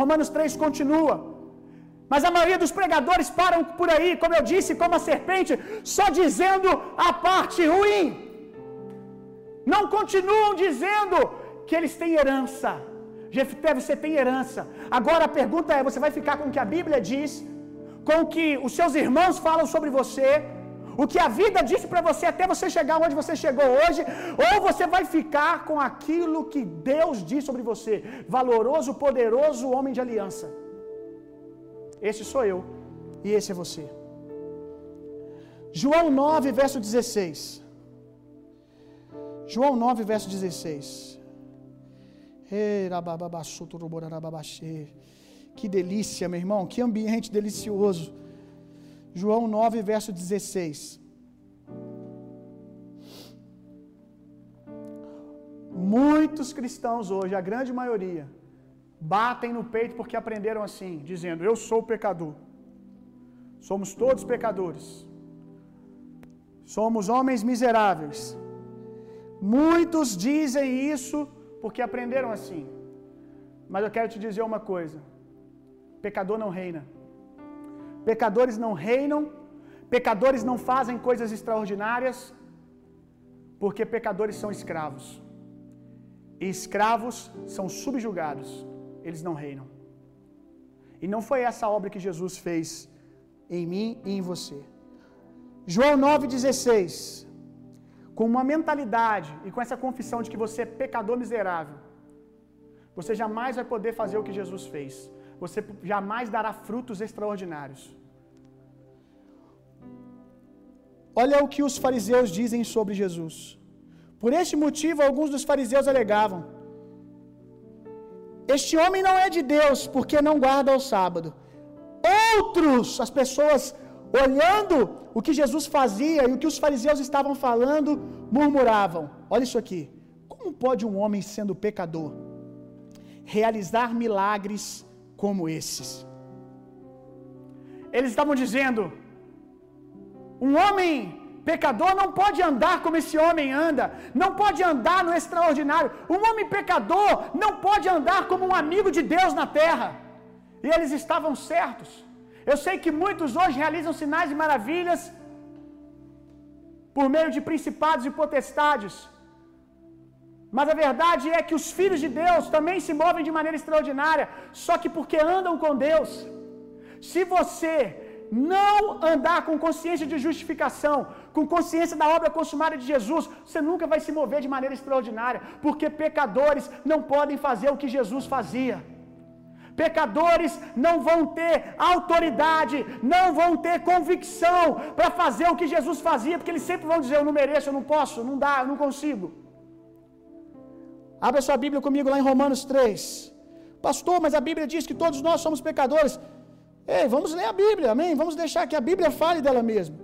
Romanos 3 continua. Mas a maioria dos pregadores param por aí, como eu disse, como a serpente, só dizendo a parte ruim. Não continuam dizendo que eles têm herança. Jefté, você tem herança. Agora a pergunta é: você vai ficar com o que a Bíblia diz, com o que os seus irmãos falam sobre você, o que a vida disse para você até você chegar onde você chegou hoje, ou você vai ficar com aquilo que Deus diz sobre você, valoroso, poderoso homem de aliança. Esse sou eu e esse é você. João 9, verso 16. João 9, verso 16. Que delícia, meu irmão, que ambiente delicioso. João 9, verso 16. Muitos cristãos hoje, a grande maioria, batem no peito porque aprenderam assim, dizendo: Eu sou pecador. Somos todos pecadores. Somos homens miseráveis. Muitos dizem isso porque aprenderam assim. Mas eu quero te dizer uma coisa: pecador não reina. Pecadores não reinam, pecadores não fazem coisas extraordinárias, porque pecadores são escravos. E escravos são subjugados, eles não reinam. E não foi essa obra que Jesus fez em mim e em você. João 9,16. Com uma mentalidade e com essa confissão de que você é pecador miserável, você jamais vai poder fazer o que Jesus fez. Você jamais dará frutos extraordinários. Olha o que os fariseus dizem sobre Jesus. Por este motivo, alguns dos fariseus alegavam: Este homem não é de Deus, porque não guarda o sábado. Outros, as pessoas olhando o que Jesus fazia e o que os fariseus estavam falando, murmuravam: Olha isso aqui. Como pode um homem, sendo pecador, realizar milagres como esses? Eles estavam dizendo: um homem pecador não pode andar como esse homem anda, não pode andar no extraordinário. Um homem pecador não pode andar como um amigo de Deus na terra. E eles estavam certos. Eu sei que muitos hoje realizam sinais e maravilhas por meio de principados e potestades. Mas a verdade é que os filhos de Deus também se movem de maneira extraordinária, só que porque andam com Deus. Se você não andar com consciência de justificação, com consciência da obra consumada de Jesus, você nunca vai se mover de maneira extraordinária, porque pecadores não podem fazer o que Jesus fazia. Pecadores não vão ter autoridade, não vão ter convicção para fazer o que Jesus fazia, porque eles sempre vão dizer: Eu não mereço, eu não posso, não dá, eu não consigo. Abra sua Bíblia comigo lá em Romanos 3. Pastor, mas a Bíblia diz que todos nós somos pecadores. Ei, vamos ler a Bíblia, amém? Vamos deixar que a Bíblia fale dela mesma.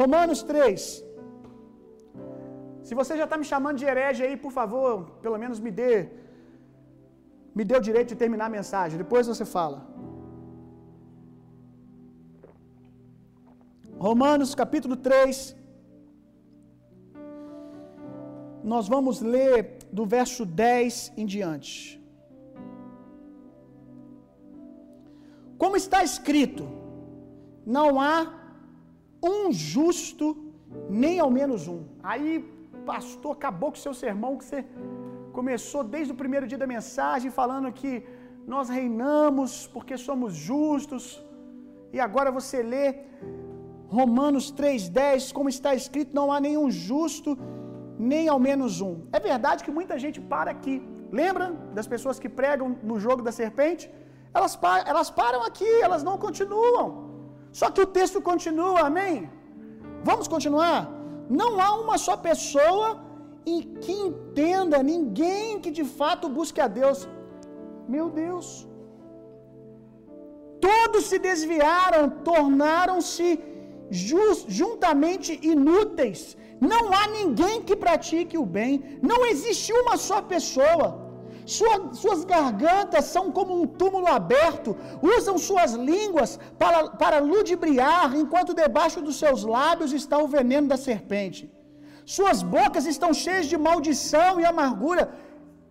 Romanos 3. Se você já está me chamando de herege aí, por favor, pelo menos me dê me dê o direito de terminar a mensagem. Depois você fala. Romanos capítulo 3. Nós vamos ler do verso 10 em diante. Como está escrito, não há um justo, nem ao menos um. Aí, pastor, acabou com o seu sermão que você começou desde o primeiro dia da mensagem falando que nós reinamos porque somos justos. E agora você lê Romanos 3:10, como está escrito, não há nenhum justo, nem ao menos um. É verdade que muita gente para aqui. Lembra das pessoas que pregam no jogo da serpente? Elas, elas param aqui, elas não continuam. Só que o texto continua, amém? Vamos continuar? Não há uma só pessoa em que entenda, ninguém que de fato busque a Deus. Meu Deus. Todos se desviaram, tornaram-se juntamente inúteis. Não há ninguém que pratique o bem. Não existe uma só pessoa. Sua, suas gargantas são como um túmulo aberto, usam suas línguas para, para ludibriar, enquanto debaixo dos seus lábios está o veneno da serpente. Suas bocas estão cheias de maldição e amargura.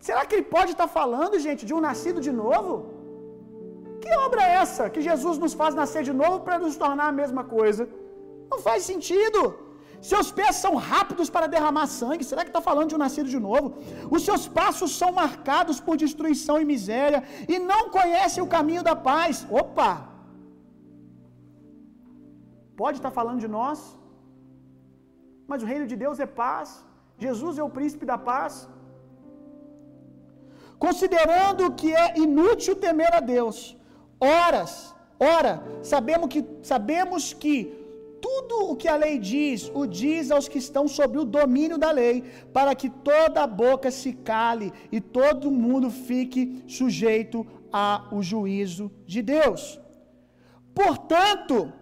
Será que ele pode estar falando, gente, de um nascido de novo? Que obra é essa que Jesus nos faz nascer de novo para nos tornar a mesma coisa? Não faz sentido. Seus pés são rápidos para derramar sangue. Será que está falando de um nascido de novo? Os seus passos são marcados por destruição e miséria e não conhecem o caminho da paz. Opa! Pode estar falando de nós? Mas o reino de Deus é paz. Jesus é o príncipe da paz. Considerando que é inútil temer a Deus. Horas, ora, sabemos que sabemos que tudo o que a lei diz, o diz aos que estão sob o domínio da lei, para que toda a boca se cale e todo mundo fique sujeito ao juízo de Deus. Portanto,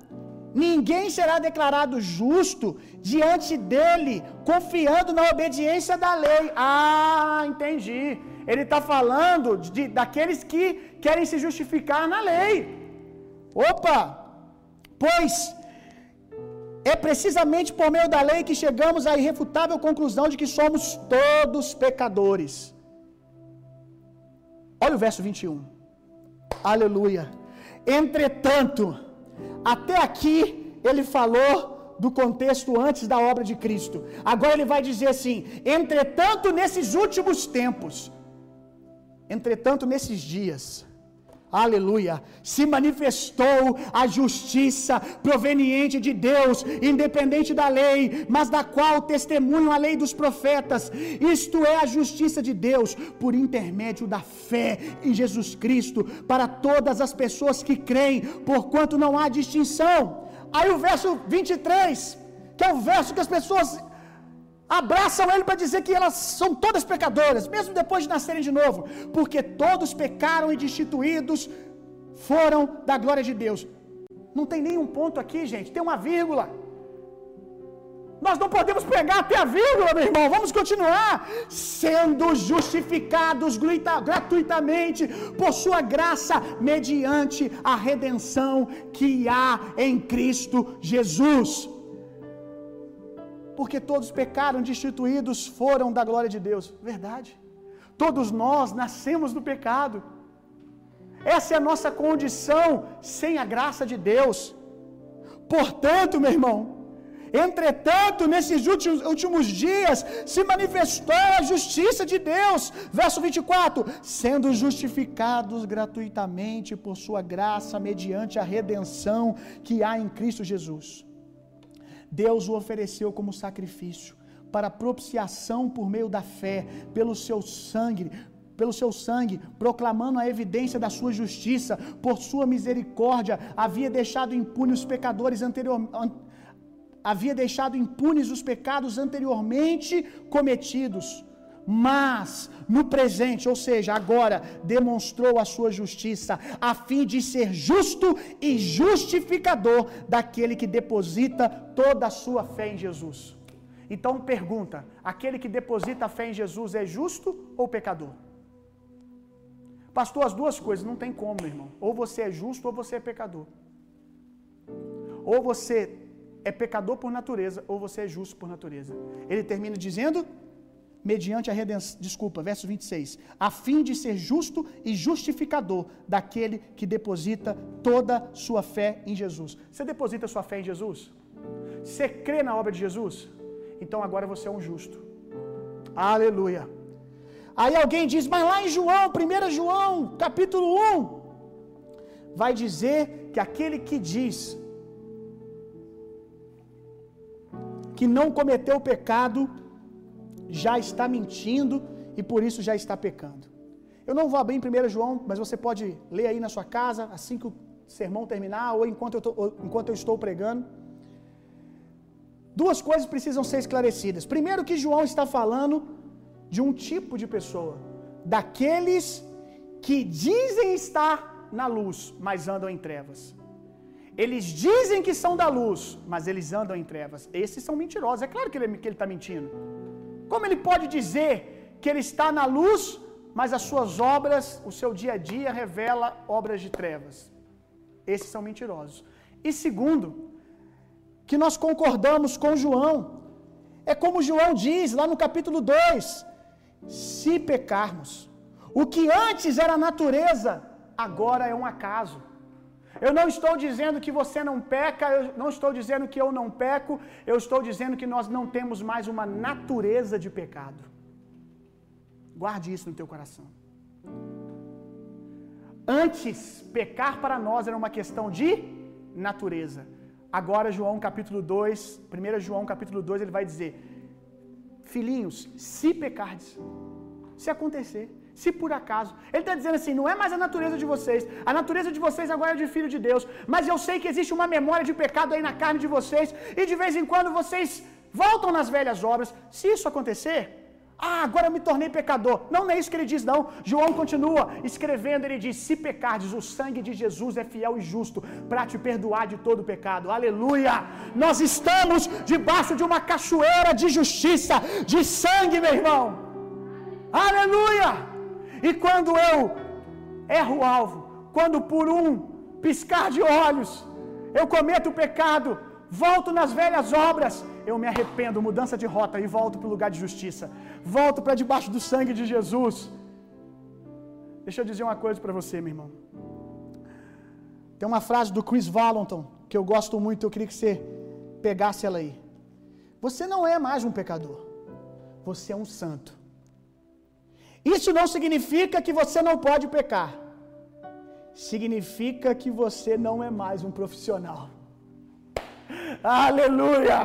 ninguém será declarado justo diante dele, confiando na obediência da lei. Ah, entendi. Ele está falando de, daqueles que querem se justificar na lei. Opa! Pois é precisamente por meio da lei que chegamos à irrefutável conclusão de que somos todos pecadores. Olha o verso 21. Aleluia. Entretanto, até aqui ele falou do contexto antes da obra de Cristo. Agora ele vai dizer assim: entretanto, nesses últimos tempos, entretanto, nesses dias, aleluia, se manifestou a justiça proveniente de Deus, independente da lei, mas da qual testemunham a lei dos profetas. Isto é a justiça de Deus por intermédio da fé em Jesus Cristo para todas as pessoas que creem, porquanto não há distinção. Aí o verso 23, que é o verso que as pessoas abraçam ele para dizer que elas são todas pecadoras, mesmo depois de nascerem de novo, porque todos pecaram e destituídos foram da glória de Deus. Não tem nenhum ponto aqui, gente, tem uma vírgula. Nós não podemos pegar até a vírgula, meu irmão. Vamos continuar sendo justificados gratuitamente por Sua graça, mediante a redenção que há em Cristo Jesus porque todos pecaram, destituídos foram da glória de Deus. Verdade. Todos nós nascemos do pecado. Essa é a nossa condição sem a graça de Deus. Portanto, meu irmão, entretanto, nesses últimos, últimos dias se manifestou a justiça de Deus. Verso 24: sendo justificados gratuitamente por Sua graça, mediante a redenção que há em Cristo Jesus Deus o ofereceu como sacrifício para propiciação por meio da fé, pelo seu sangue, pelo seu sangue, proclamando a evidência da sua justiça, por sua misericórdia, havia deixado impunes os pecadores anteriormente havia deixado impunes os pecados anteriormente cometidos mas no presente, ou seja, agora, demonstrou a sua justiça, a fim de ser justo e justificador daquele que deposita toda a sua fé em Jesus. Então, pergunta: aquele que deposita a fé em Jesus é justo ou pecador? Pastor, as duas coisas, não tem como, meu irmão. Ou você é justo ou você é pecador. Ou você é pecador por natureza, ou você é justo por natureza. Ele termina dizendo: mediante a redenção, desculpa, verso 26, a fim de ser justo e justificador daquele que deposita toda sua fé em Jesus. Você deposita sua fé em Jesus? Você crê na obra de Jesus? Então agora você é um justo. Aleluia. Aí alguém diz, mas lá em João, 1 João, capítulo 1, vai dizer que aquele que diz que não cometeu pecado, já está mentindo e por isso já está pecando. Eu não vou abrir em 1 João, mas você pode ler aí na sua casa, assim que o sermão terminar, ou enquanto eu, tô, ou enquanto eu estou pregando. Duas coisas precisam ser esclarecidas. Primeiro, que João está falando de um tipo de pessoa, daqueles que dizem estar na luz, mas andam em trevas. Eles dizem que são da luz, mas eles andam em trevas. Esses são mentirosos. É claro que ele está mentindo. Como ele pode dizer que ele está na luz, mas as suas obras, o seu dia a dia revela obras de trevas? Esses são mentirosos. E segundo, que nós concordamos com João. É como João diz lá no capítulo 2: se pecarmos, o que antes era natureza, agora é um acaso. Eu não estou dizendo que você não peca, eu não estou dizendo que eu não peco, eu estou dizendo que nós não temos mais uma natureza de pecado. Guarde isso no teu coração. Antes, pecar para nós era uma questão de natureza. Agora, João capítulo 2, 1 João capítulo 2, ele vai dizer: Filhinhos, se pecardes, se acontecer, Se por acaso. Ele está dizendo assim: não é mais a natureza de vocês. A natureza de vocês agora é de filho de Deus. Mas eu sei que existe uma memória de pecado aí na carne de vocês. E de vez em quando vocês voltam nas velhas obras. Se isso acontecer, ah, agora eu me tornei pecador. Não, não é isso que ele diz, não. João continua escrevendo, ele diz: Se pecardes, o sangue de Jesus é fiel e justo para te perdoar de todo pecado. Aleluia! Nós estamos debaixo de uma cachoeira de justiça, de sangue, meu irmão. Aleluia! E quando eu erro o alvo, quando por um piscar de olhos eu cometo o pecado, volto nas velhas obras, eu me arrependo, mudança de rota e volto para o lugar de justiça. Volto para debaixo do sangue de Jesus. Deixa eu dizer uma coisa para você, meu irmão. Tem uma frase do Chris Valentin que eu gosto muito, eu queria que você pegasse ela aí. Você não é mais um pecador. Você é um santo. Isso não significa que você não pode pecar. Significa que você não é mais um profissional. Aleluia!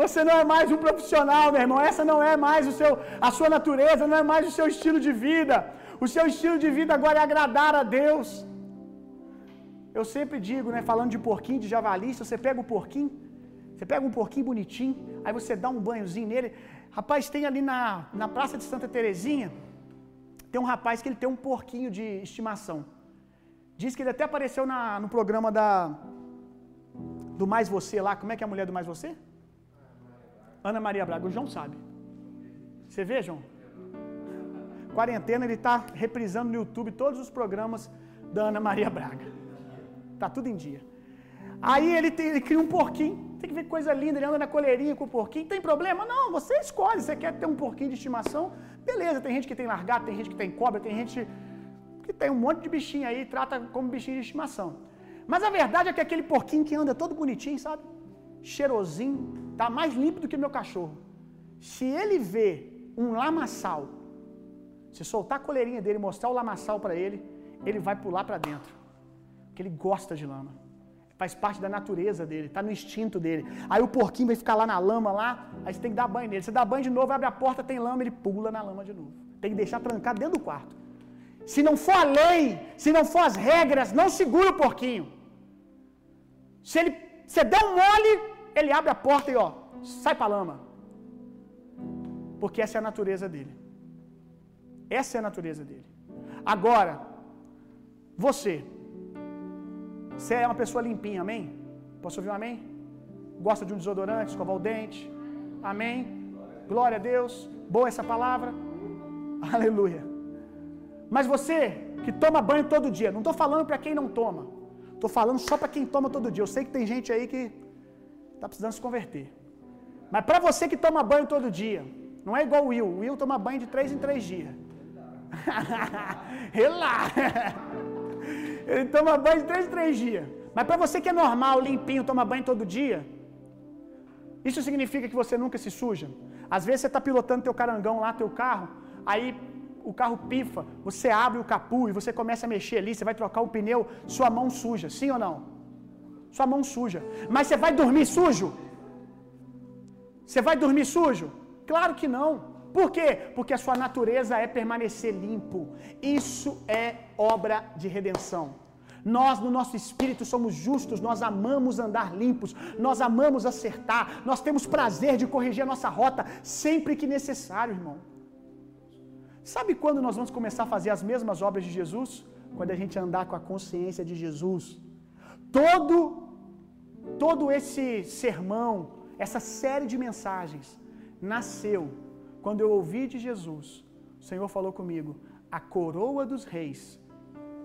Você não é mais um profissional, meu irmão. Essa não é mais o seu, a sua natureza, não é mais o seu estilo de vida. O seu estilo de vida agora é agradar a Deus. Eu sempre digo, né, falando de porquinho, de javali, se você pega o porquinho, você pega um porquinho bonitinho, aí você dá um banhozinho nele. Rapaz, tem ali na, na Praça de Santa Terezinha, tem um rapaz que ele tem um porquinho de estimação. Diz que ele até apareceu na, no programa da do Mais Você lá. Como é que é a mulher do Mais Você? Ana Maria Braga. O João sabe. Você vê, João? Quarentena, ele está reprisando no YouTube todos os programas da Ana Maria Braga. Tá tudo em dia. Aí ele, tem, ele cria um porquinho. Tem que ver que coisa linda, ele anda na coleirinha com o porquinho. Tem problema? Não, você escolhe. Você quer ter um porquinho de estimação? Beleza, tem gente que tem largado, tem gente que tem cobra, tem gente que tem um monte de bichinho aí, trata como bichinho de estimação. Mas a verdade é que aquele porquinho que anda todo bonitinho, sabe? Cheirosinho, tá mais limpo do que meu cachorro. Se ele vê um lamaçal, se soltar a coleirinha dele, mostrar o lamaçal para ele, ele vai pular para dentro. Porque ele gosta de lama. Faz parte da natureza dele, tá no instinto dele. Aí o porquinho vai ficar lá na lama lá, aí você tem que dar banho nele. Você dá banho de novo, abre a porta, tem lama, ele pula na lama de novo. Tem que deixar trancado dentro do quarto. Se não for a lei, se não for as regras, não segura o porquinho. Se ele você der um mole, ele abre a porta e ó, sai para lama. Porque essa é a natureza dele. Essa é a natureza dele. Agora, você, você é uma pessoa limpinha, amém? Posso ouvir um amém? Gosta de um desodorante, escovar o dente? Amém? Glória a Deus. Boa essa palavra. Aleluia. Mas você que toma banho todo dia, não estou falando para quem não toma. Estou falando só para quem toma todo dia. Eu sei que tem gente aí que está precisando se converter. Mas para você que toma banho todo dia, não é igual o Will. O Will toma banho de três em três dias. Relaxa. Ele toma banho de três em três dias. Mas para você que é normal, limpinho, toma banho todo dia, isso significa que você nunca se suja? Às vezes você está pilotando teu carangão lá, teu carro, aí o carro pifa, você abre o capu e você começa a mexer ali, você vai trocar o pneu, sua mão suja, sim ou não? Sua mão suja. Mas você vai dormir sujo? Você vai dormir sujo? Claro que não. Por quê? Porque a sua natureza é permanecer limpo. Isso é obra de redenção. Nós, no nosso espírito, somos justos, nós amamos andar limpos, nós amamos acertar, nós temos prazer de corrigir a nossa rota sempre que necessário, irmão. Sabe quando nós vamos começar a fazer as mesmas obras de Jesus? Quando a gente andar com a consciência de Jesus. Todo todo esse sermão, essa série de mensagens nasceu quando eu ouvi de Jesus. O Senhor falou comigo: a coroa dos reis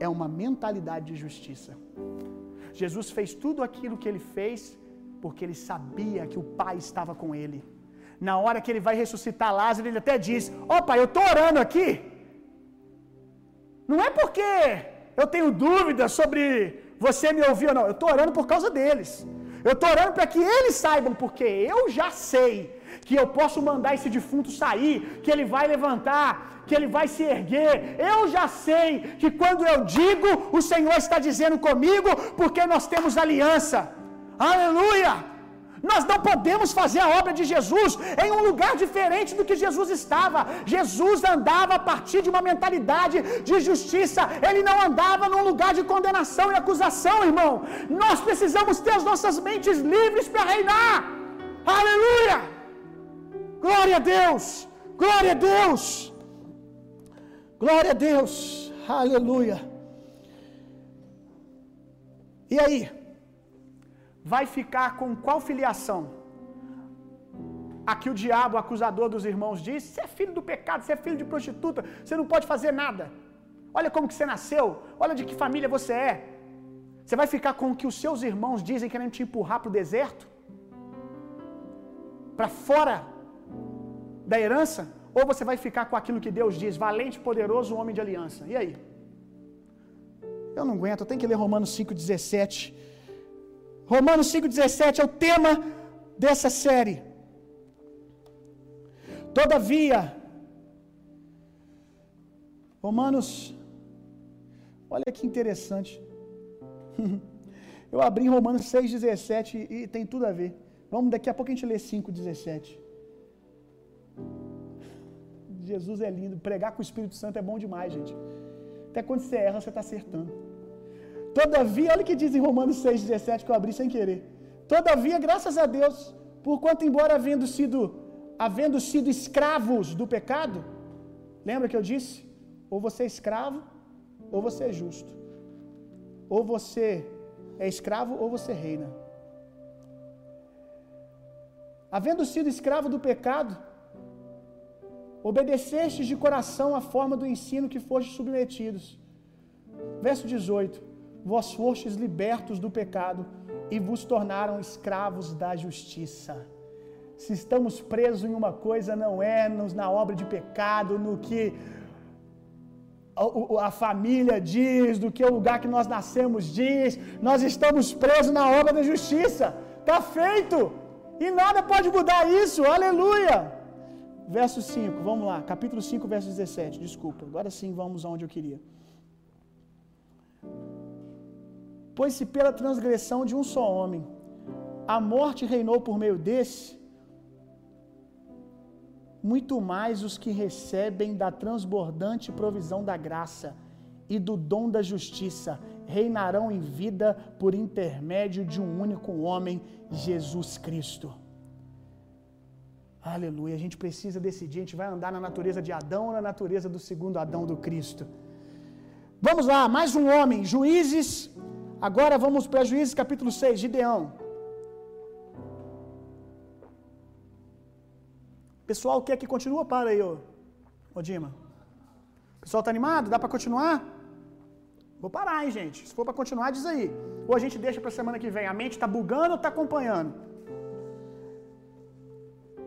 é uma mentalidade de justiça. Jesus fez tudo aquilo que ele fez porque ele sabia que o Pai estava com ele. Na hora que ele vai ressuscitar Lázaro, ele até diz: Ó pai, eu estou orando aqui. Não é porque eu tenho dúvidas sobre você me ouvir ou não. Eu estou orando por causa deles. Eu estou orando para que eles saibam, porque eu já sei que eu posso mandar esse defunto sair, que ele vai levantar, que ele vai se erguer. Eu já sei que quando eu digo, o Senhor está dizendo comigo, porque nós temos aliança. Aleluia! Nós não podemos fazer a obra de Jesus em um lugar diferente do que Jesus estava. Jesus andava a partir de uma mentalidade de justiça, ele não andava num lugar de condenação e acusação, irmão. Nós precisamos ter as nossas mentes livres para reinar. Aleluia! Glória a Deus! Glória a Deus! Glória a Deus! Aleluia! E aí? Vai ficar com qual filiação? Aqui o diabo, o acusador dos irmãos, diz: Você é filho do pecado, você é filho de prostituta, você não pode fazer nada. Olha como que você nasceu, olha de que família você é. Você vai ficar com o que os seus irmãos dizem querendo te empurrar para o deserto? Para fora da herança? Ou você vai ficar com aquilo que Deus diz, valente, poderoso, homem de aliança? E aí? Eu não aguento, eu tenho que ler Romanos 5,17. Romanos 5,17 é o tema dessa série. Todavia, Romanos, olha que interessante. Eu abri Romanos 6,17 e tem tudo a ver. Vamos, daqui a pouco a gente lê 5,17. Jesus é lindo. Pregar com o Espírito Santo é bom demais, gente. Até quando você erra, você está acertando. Todavia, olha o que diz em Romanos 6,17 que eu abri sem querer. Todavia, graças a Deus, porquanto embora havendo sido, havendo sido escravos do pecado, lembra que eu disse? Ou você é escravo, ou você é justo. Ou você é escravo, ou você reina. Havendo sido escravo do pecado, obedecestes de coração a forma do ensino que fostes submetidos. Verso 18: Vós fostes libertos do pecado e vos tornaram escravos da justiça. Se estamos presos em uma coisa, não é nos, na obra de pecado, no que a, a família diz, do que o lugar que nós nascemos diz, nós estamos presos na obra da justiça. Está feito! E nada pode mudar isso, aleluia! Verso 5, vamos lá, capítulo 5, verso 17, desculpa, agora sim vamos aonde eu queria. Pois se pela transgressão de um só homem a morte reinou por meio desse, muito mais os que recebem da transbordante provisão da graça e do dom da justiça reinarão em vida por intermédio de um único homem, Jesus Cristo. Aleluia. A gente precisa decidir, a gente vai andar na natureza de Adão ou na natureza do segundo Adão do Cristo. Vamos lá, mais um homem, Juízes. Agora vamos para Juízes capítulo 6, Gideão. Pessoal, quer que continua? Para aí, ô, ô Dima. Pessoal, tá animado? Dá para continuar? Vou parar, hein, gente. Se for para continuar, diz aí. Ou a gente deixa para semana que vem. A mente tá bugando ou tá acompanhando?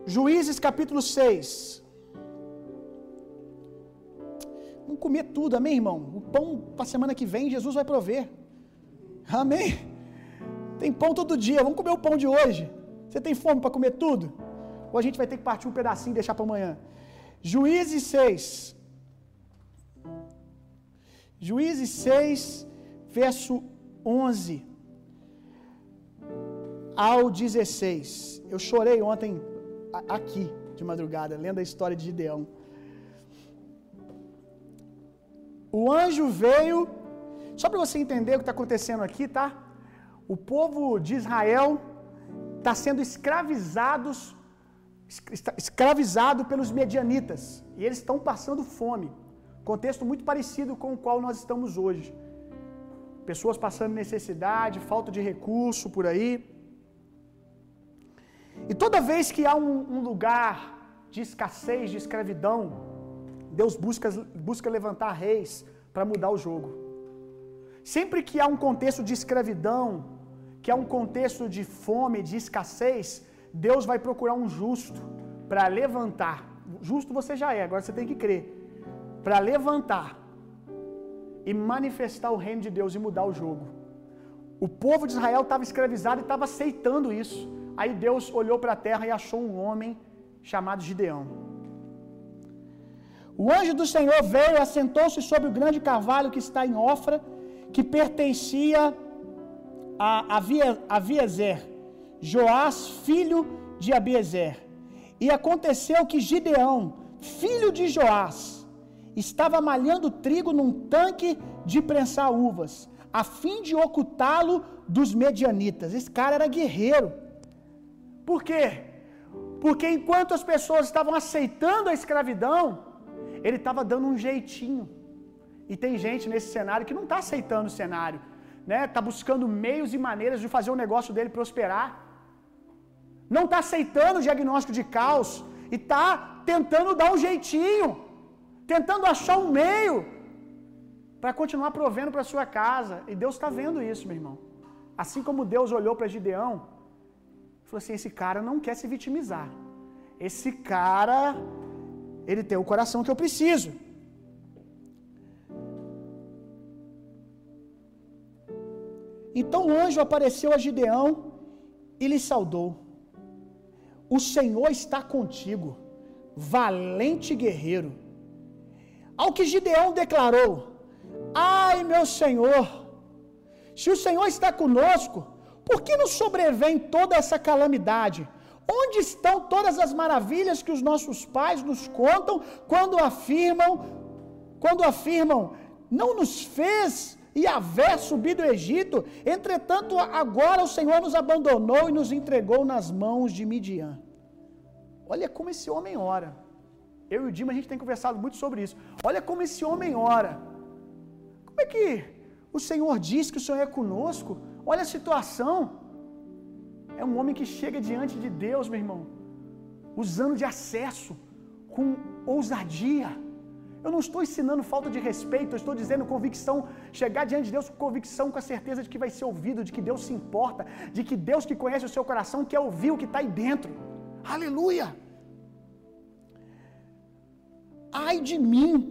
Juízes capítulo 6. Vamos comer tudo, amém, irmão? O pão para semana que vem, Jesus vai prover. Amém? Tem pão todo dia, vamos comer o pão de hoje. Você tem fome para comer tudo? Ou a gente vai ter que partir um pedacinho e deixar para amanhã? Juízes 6. Juízes 6, verso 11 ao 16. Eu chorei ontem aqui de madrugada, lendo a história de Gideão. O anjo veio, só para você entender o que está acontecendo aqui, tá? O povo de Israel está sendo escravizados, escravizado pelos medianitas, e eles estão passando fome. Contexto muito parecido com o qual nós estamos hoje. Pessoas passando necessidade, falta de recurso por aí. E toda vez que há um, um lugar de escassez, de escravidão, Deus busca, busca levantar reis para mudar o jogo. Sempre que há um contexto de escravidão, que há um contexto de fome, de escassez, Deus vai procurar um justo para levantar. Justo você já é, agora você tem que crer. Para levantar e manifestar o reino de Deus e mudar o jogo. O povo de Israel estava escravizado e estava aceitando isso. Aí Deus olhou para a terra e achou um homem chamado Gideão. O anjo do Senhor veio e assentou-se sobre o grande cavalo que está em Ofra, que pertencia a, a, Via, a Viezer. Joás, filho de Abiezer. E aconteceu que Gideão, filho de Joás, estava malhando trigo num tanque de prensar uvas, a fim de ocultá-lo dos medianitas. Esse cara era guerreiro. Por quê? Porque enquanto as pessoas estavam aceitando a escravidão, ele estava dando um jeitinho. E tem gente nesse cenário que não está aceitando o cenário, né? Está buscando meios e maneiras de fazer o negócio dele prosperar. Não está aceitando o diagnóstico de caos e está tentando dar um jeitinho, tentando achar um meio para continuar provendo para sua casa. E Deus está vendo isso, meu irmão. Assim como Deus olhou para Gideão, falou assim: esse cara não quer se vitimizar. Esse cara, ele tem o coração que eu preciso. Então o anjo apareceu a Gideão e lhe saudou. O Senhor está contigo, valente guerreiro. Ao que Gideão declarou: Ai, meu Senhor, se o Senhor está conosco, por que nos sobrevém toda essa calamidade? Onde estão todas as maravilhas que os nossos pais nos contam quando afirmam, quando afirmam, não nos fez e haver subido do Egito, entretanto agora o Senhor nos abandonou e nos entregou nas mãos de Midian. Olha como esse homem ora. Eu e o Dima a gente tem conversado muito sobre isso. Olha como esse homem ora. Como é que o Senhor diz que o Senhor é conosco? Olha a situação. É um homem que chega diante de Deus, meu irmão, usando de acesso, com ousadia. Eu não estou ensinando falta de respeito, eu estou dizendo convicção, chegar diante de Deus com convicção, com a certeza de que vai ser ouvido, de que Deus se importa, de que Deus que conhece o seu coração quer ouvir o que está aí dentro. Aleluia! Ai de mim.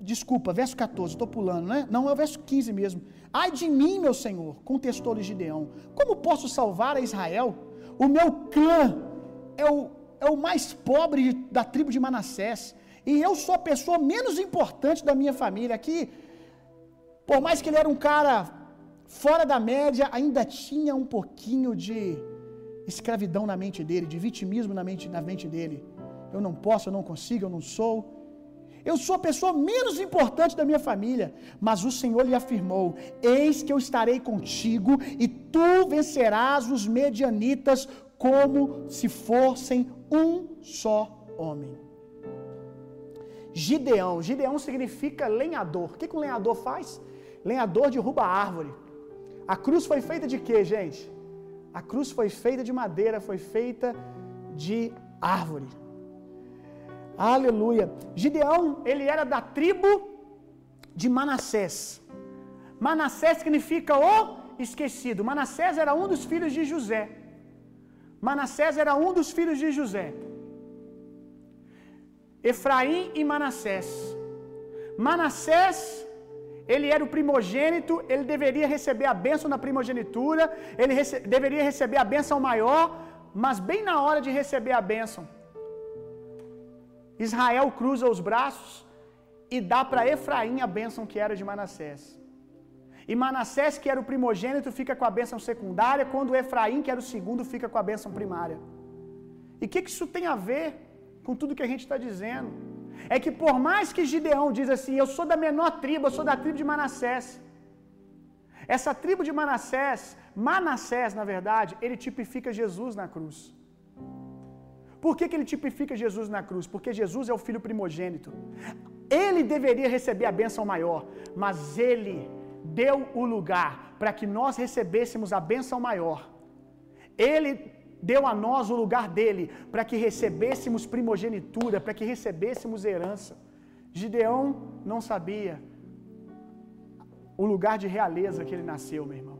Desculpa, verso 14, estou pulando, né? Não, é o verso 15 mesmo. Ai de mim, meu Senhor, contestou-lhe Gideão. Como posso salvar a Israel? O meu clã é o, é o mais pobre da tribo de Manassés. E eu sou a pessoa menos importante da minha família. Aqui, por mais que ele era um cara fora da média, ainda tinha um pouquinho de escravidão na mente dele, de vitimismo na mente, na mente dele. Eu não posso, eu não consigo, eu não sou. Eu sou a pessoa menos importante da minha família, mas o Senhor lhe afirmou: Eis que eu estarei contigo, e tu vencerás os medianitas como se fossem um só homem. Gideão, Gideão significa lenhador. O que, um lenhador faz? Lenhador derruba a árvore. A cruz foi feita de quê, gente? A cruz foi feita de madeira, foi feita de árvore. Aleluia. Gideão, ele era da tribo de Manassés. Manassés significa o esquecido. Manassés era um dos filhos de José. Manassés era um dos filhos de José. Efraim e Manassés. Manassés, ele era o primogênito, ele deveria receber a bênção na primogenitura, ele rece deveria receber a bênção maior, mas bem na hora de receber a bênção, Israel cruza os braços e dá para Efraim a bênção que era de Manassés. E Manassés, que era o primogênito, fica com a bênção secundária, quando Efraim, que era o segundo, fica com a bênção primária. E o que, que isso tem a ver com tudo que a gente está dizendo? É que por mais que Gideão diz assim, eu sou da menor tribo, eu sou da tribo de Manassés. Essa tribo de Manassés, Manassés, na verdade, ele tipifica Jesus na cruz. Por que, que ele tipifica Jesus na cruz? Porque Jesus é o filho primogênito. Ele deveria receber a bênção maior, mas ele deu o lugar para que nós recebêssemos a bênção maior. Ele deu a nós o lugar dele para que recebêssemos primogenitura, para que recebêssemos herança. Gideão não sabia o lugar de realeza que ele nasceu, meu irmão.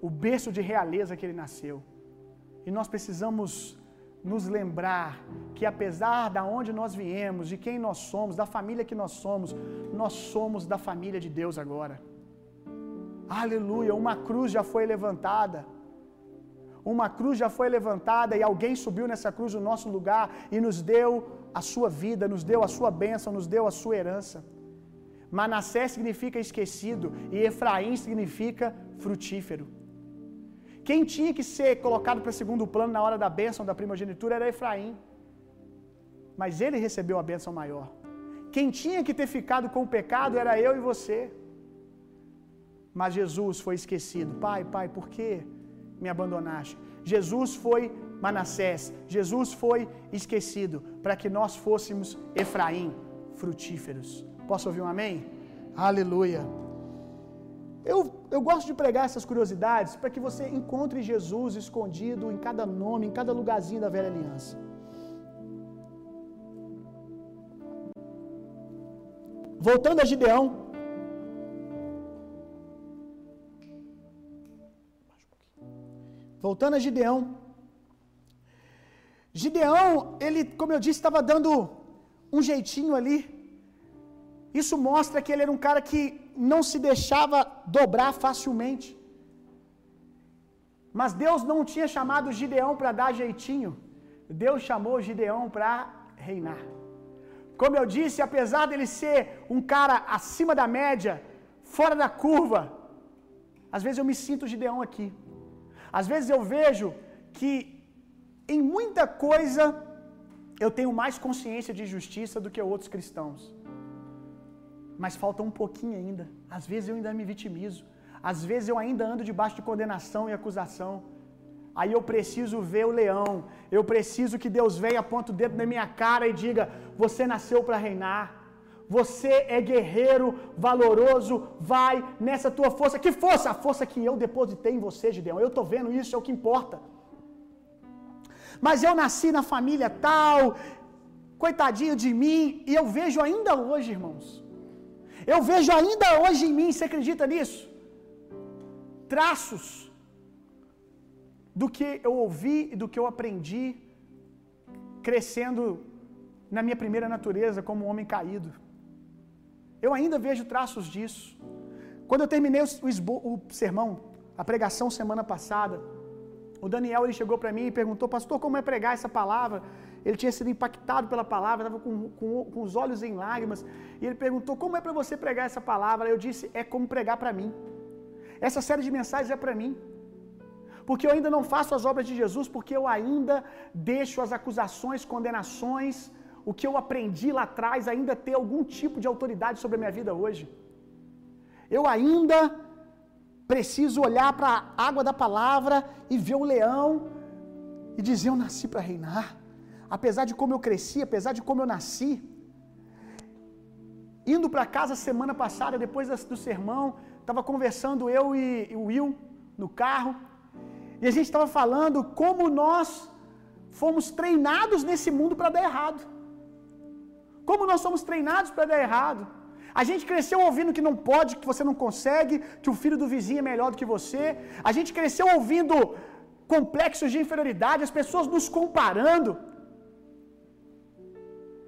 O berço de realeza que ele nasceu. E nós precisamos nos lembrar que apesar da onde nós viemos, de quem nós somos, da família que nós somos, nós somos da família de Deus agora. Aleluia, uma cruz já foi levantada. Uma cruz já foi levantada e alguém subiu nessa cruz no nosso lugar e nos deu a sua vida, nos deu a sua bênção, nos deu a sua herança. Manassés significa esquecido e Efraim significa frutífero. Quem tinha que ser colocado para segundo plano na hora da bênção da primogenitura era Efraim. Mas ele recebeu a bênção maior. Quem tinha que ter ficado com o pecado era eu e você. Mas Jesus foi esquecido. Pai, pai, por que me abandonaste? Jesus foi Manassés. Jesus foi esquecido para que nós fôssemos Efraim, frutíferos. Posso ouvir um amém? Aleluia. Eu, eu gosto de pregar essas curiosidades para que você encontre Jesus escondido em cada nome, em cada lugarzinho da velha aliança. Voltando a Gideão. Voltando a Gideão. Gideão, ele, como eu disse, estava dando um jeitinho ali. Isso mostra que ele era um cara que não se deixava dobrar facilmente. Mas Deus não tinha chamado Gideão para dar jeitinho. Deus chamou Gideão para reinar. Como eu disse, apesar dele ser um cara acima da média, fora da curva, às vezes eu me sinto Gideão aqui. Às vezes eu vejo que em muita coisa eu tenho mais consciência de justiça do que outros cristãos. Mas falta um pouquinho ainda. Às vezes eu ainda me vitimizo. Às vezes eu ainda ando debaixo de condenação e acusação. Aí eu preciso ver o leão. Eu preciso que Deus venha, aponte o dedo na minha cara e diga: Você nasceu para reinar. Você é guerreiro, valoroso, vai nessa tua força. Que força? A força que eu depositei em você, Gideão. Eu estou vendo isso, é o que importa. Mas eu nasci na família tal, coitadinho de mim, e eu vejo ainda hoje, irmãos. Eu vejo ainda hoje em mim, você acredita nisso? Traços do que eu ouvi e do que eu aprendi crescendo na minha primeira natureza como um homem caído. Eu ainda vejo traços disso. Quando eu terminei o, o, o sermão, a pregação semana passada, o Daniel ele chegou para mim e perguntou, pastor, como é pregar essa palavra? Ele tinha sido impactado pela palavra, estava com, com, com, os olhos em lágrimas. E ele perguntou, como é para você pregar essa palavra? Eu disse, é como pregar para mim. Essa série de mensagens é para mim. Porque eu ainda não faço as obras de Jesus, porque eu ainda deixo as acusações, condenações, o que eu aprendi lá atrás, ainda ter algum tipo de autoridade sobre a minha vida hoje. Eu ainda preciso olhar para a água da palavra e ver o leão e dizer: Eu nasci para reinar. Apesar de como eu cresci, apesar de como eu nasci. Indo para casa semana passada, depois do sermão, estava conversando eu e, o Will no carro. E a gente estava falando como nós fomos treinados nesse mundo para dar errado. Como nós somos treinados para dar errado. A gente cresceu ouvindo que não pode, que você não consegue, que o filho do vizinho é melhor do que você. A gente cresceu ouvindo complexos de inferioridade, as pessoas nos comparando.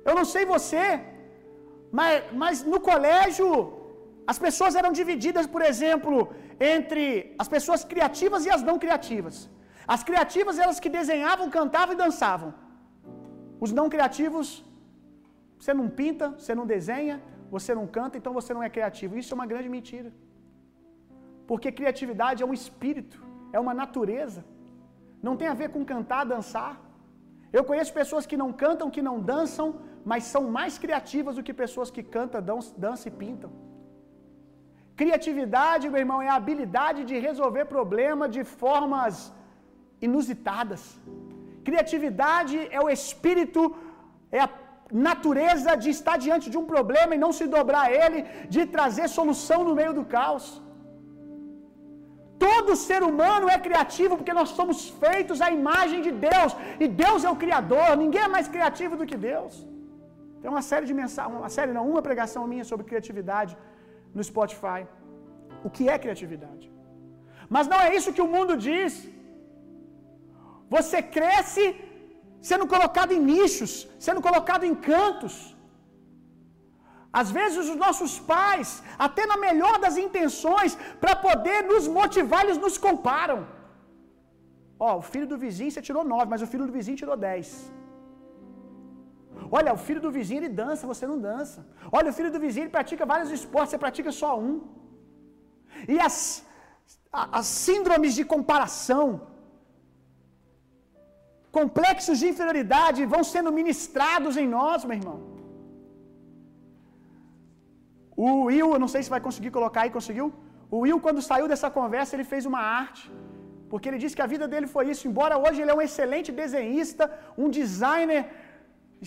Eu não sei você, mas, mas no colégio as pessoas eram divididas, por exemplo, entre as pessoas criativas e as não criativas. As criativas elas que desenhavam, cantavam e dançavam. Os não criativos, você não pinta, você não desenha, você não canta, então você não é criativo. Isso é uma grande mentira. Porque criatividade é um espírito, é uma natureza. Não tem a ver com cantar, dançar. Eu conheço pessoas que não cantam, que não dançam, mas são mais criativas do que pessoas que cantam, dançam e pintam. Criatividade, meu irmão, é a habilidade de resolver problema de formas inusitadas. Criatividade é o espírito, é a natureza de estar diante de um problema e não se dobrar a ele, de trazer solução no meio do caos. Todo ser humano é criativo porque nós somos feitos à imagem de Deus e Deus é o Criador, ninguém é mais criativo do que Deus. Tem uma série de mensagens, uma série não, uma pregação minha sobre criatividade no Spotify. O que é criatividade? Mas não é isso que o mundo diz. Você cresce sendo colocado em nichos, sendo colocado em cantos. Às vezes os nossos pais, até na melhor das intenções, para poder nos motivar, eles nos comparam. Ó, o filho do vizinho você tirou nove, mas o filho do vizinho tirou dez. Olha, o filho do vizinho ele dança, você não dança. Olha, o filho do vizinho ele pratica vários esportes, você pratica só um. E as, as síndromes de comparação, complexos de inferioridade vão sendo ministrados em nós, meu irmão. O Will, eu não sei se vai conseguir colocar aí, conseguiu? O Will, quando saiu dessa conversa, ele fez uma arte, porque ele disse que a vida dele foi isso. Embora hoje ele é um excelente desenhista, um designer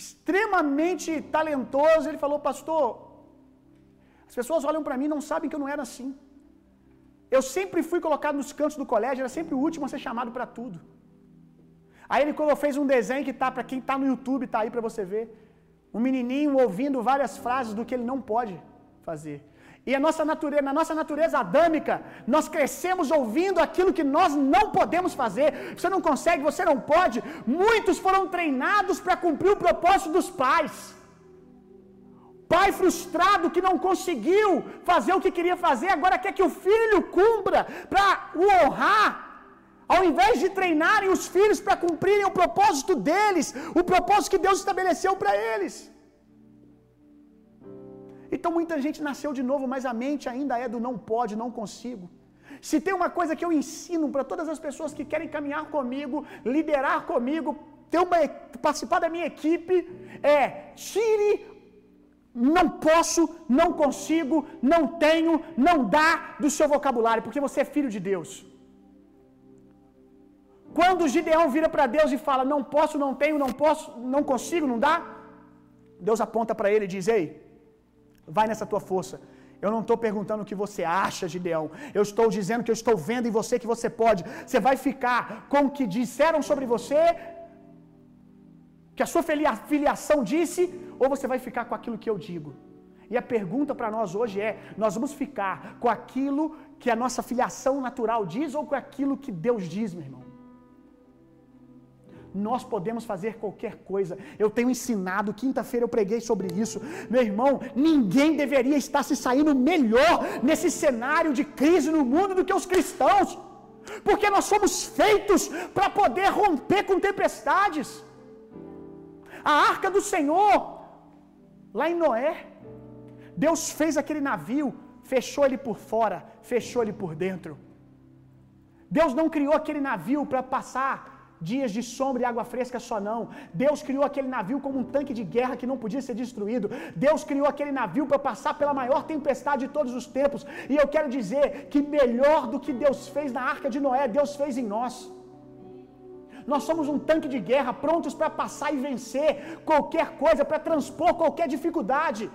extremamente talentoso, ele falou, pastor, as pessoas olham para mim e não sabem que eu não era assim. Eu sempre fui colocado nos cantos do colégio, era sempre o último a ser chamado para tudo. Aí ele fez um desenho que tá para quem está no YouTube, tá aí para você ver. Um menininho ouvindo várias frases do que ele não pode fazer. E a nossa natureza, na nossa natureza adâmica, nós crescemos ouvindo aquilo que nós não podemos fazer. Você não consegue, você não pode. Muitos foram treinados para cumprir o propósito dos pais. Pai frustrado que não conseguiu fazer o que queria fazer, agora quer que o filho cumpra para o honrar. Ao invés de treinarem os filhos para cumprirem o propósito deles, o propósito que Deus estabeleceu para eles. Então muita gente nasceu de novo, mas a mente ainda é do não pode, não consigo. Se tem uma coisa que eu ensino para todas as pessoas que querem caminhar comigo, liderar comigo, ter uma, participar da minha equipe, é tire não posso, não consigo, não tenho, não dá do seu vocabulário, porque você é filho de Deus. Quando Gideão vira para Deus e fala: Não posso, não tenho, não posso, não consigo, não dá. Deus aponta para ele e diz: Ei, vai nessa tua força. Eu não estou perguntando o que você acha, Gideão. Eu estou dizendo que eu estou vendo em você que você pode. Você vai ficar com o que disseram sobre você, que a sua filiação disse, ou você vai ficar com aquilo que eu digo? E a pergunta para nós hoje é: nós vamos ficar com aquilo que a nossa filiação natural diz ou com aquilo que Deus diz, meu irmão? Nós podemos fazer qualquer coisa. Eu tenho ensinado, quinta-feira eu preguei sobre isso. Meu irmão, ninguém deveria estar se saindo melhor nesse cenário de crise no mundo do que os cristãos. Porque nós somos feitos para poder romper com tempestades. A arca do Senhor, lá em Noé, Deus fez aquele navio, fechou ele por fora, fechou ele por dentro. Deus não criou aquele navio para passar dias de sombra e água fresca só não. Deus criou aquele navio como um tanque de guerra que não podia ser destruído. Deus criou aquele navio para passar pela maior tempestade de todos os tempos. E eu quero dizer que melhor do que Deus fez na arca de Noé, Deus fez em nós. Nós somos um tanque de guerra prontos para passar e vencer qualquer coisa, para transpor qualquer dificuldade.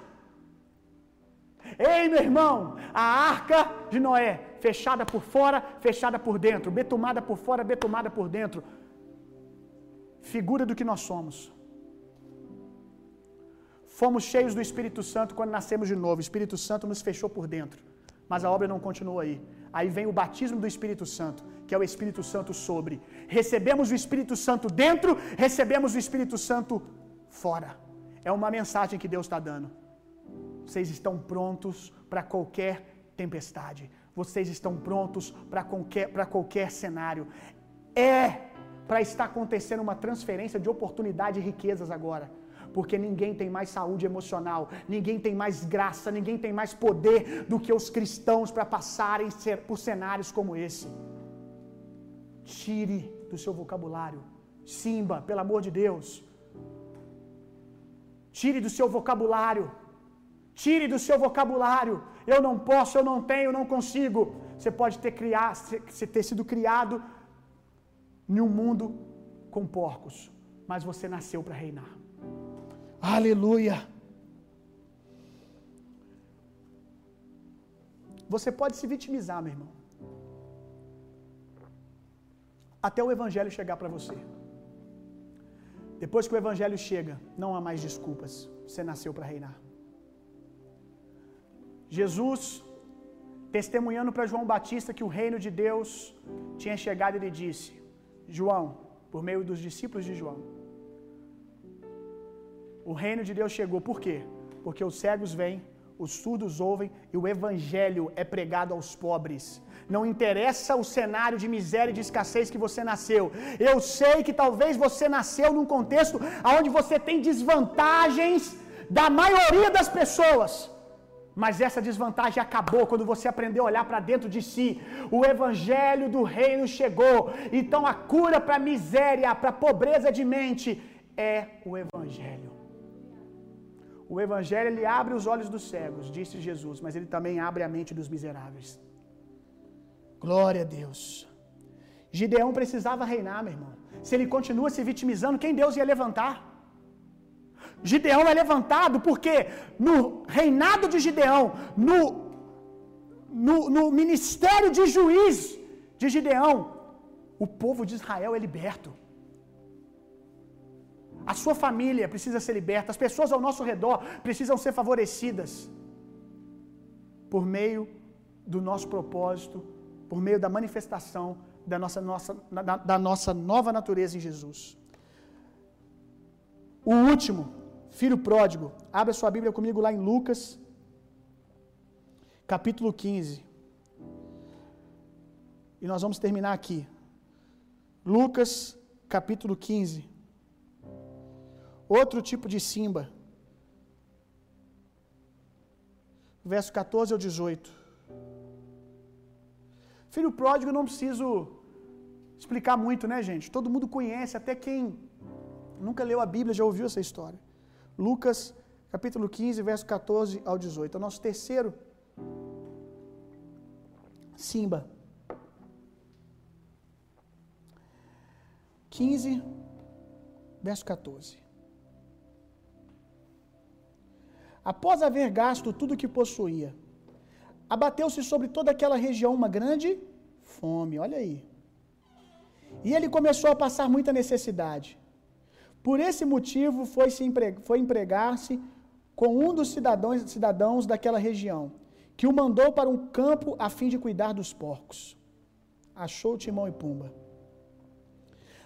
Ei, meu irmão, a arca de Noé, fechada por fora, fechada por dentro, betumada por fora, betumada por dentro figura do que nós somos. Fomos cheios do Espírito Santo quando nascemos de novo. O Espírito Santo nos fechou por dentro. Mas a obra não continua aí. Aí vem o batismo do Espírito Santo, que é o Espírito Santo sobre. Recebemos o Espírito Santo dentro, recebemos o Espírito Santo fora. É uma mensagem que Deus está dando. Vocês estão prontos para qualquer tempestade. Vocês estão prontos para qualquer, qualquer cenário. É para estar acontecendo uma transferência de oportunidade e riquezas agora. Porque ninguém tem mais saúde emocional, ninguém tem mais graça, ninguém tem mais poder do que os cristãos para passarem por cenários como esse. Tire do seu vocabulário. Simba, pelo amor de Deus. Tire do seu vocabulário. Tire do seu vocabulário. Eu não posso, eu não tenho, eu não consigo. Você pode ter, criado, ter sido criado em um mundo com porcos, mas você nasceu para reinar. Aleluia! Você pode se vitimizar, meu irmão, até o Evangelho chegar para você. Depois que o Evangelho chega, não há mais desculpas. Você nasceu para reinar. Jesus, testemunhando para João Batista que o reino de Deus tinha chegado, ele disse: João, por meio dos discípulos de João. O reino de Deus chegou, por quê? Porque os cegos vêm, os surdos ouvem e o evangelho é pregado aos pobres. Não interessa o cenário de miséria e de escassez que você nasceu. Eu sei que talvez você nasceu num contexto onde você tem desvantagens da maioria das pessoas. Mas essa desvantagem acabou quando você aprendeu a olhar para dentro de si. O evangelho do reino chegou. Então a cura para a miséria, para a pobreza de mente é o evangelho. O evangelho ele abre os olhos dos cegos, disse Jesus, mas ele também abre a mente dos miseráveis. Glória a Deus. Gideão precisava reinar, meu irmão. Se ele continua se vitimizando, quem Deus ia levantar? Gideão é levantado porque no reinado de Gideão, no, no, no ministério de juiz de Gideão, o povo de Israel é liberto. A sua família precisa ser liberta, as pessoas ao nosso redor precisam ser favorecidas por meio do nosso propósito, por meio da manifestação da nossa, nossa, da, da nossa nova natureza em Jesus. O último, filho pródigo. Abra sua Bíblia comigo lá em Lucas, capítulo 15. E nós vamos terminar aqui. Lucas, capítulo 15. Outro tipo de Simba. Verso 14 ao 18. Filho pródigo, eu não preciso explicar muito, né, gente? Todo mundo conhece, até quem nunca leu a Bíblia já ouviu essa história. Lucas, capítulo 15, verso 14 ao 18. É o nosso terceiro Simba. 15, verso 14. Após haver gasto tudo o que possuía, abateu-se sobre toda aquela região uma grande fome. Olha aí. E ele começou a passar muita necessidade. Por esse motivo, foi, se empre... foi empregar-se com um dos cidadãos, cidadãos daquela região, que o mandou para um campo a fim de cuidar dos porcos. Achou Timão e Pumba.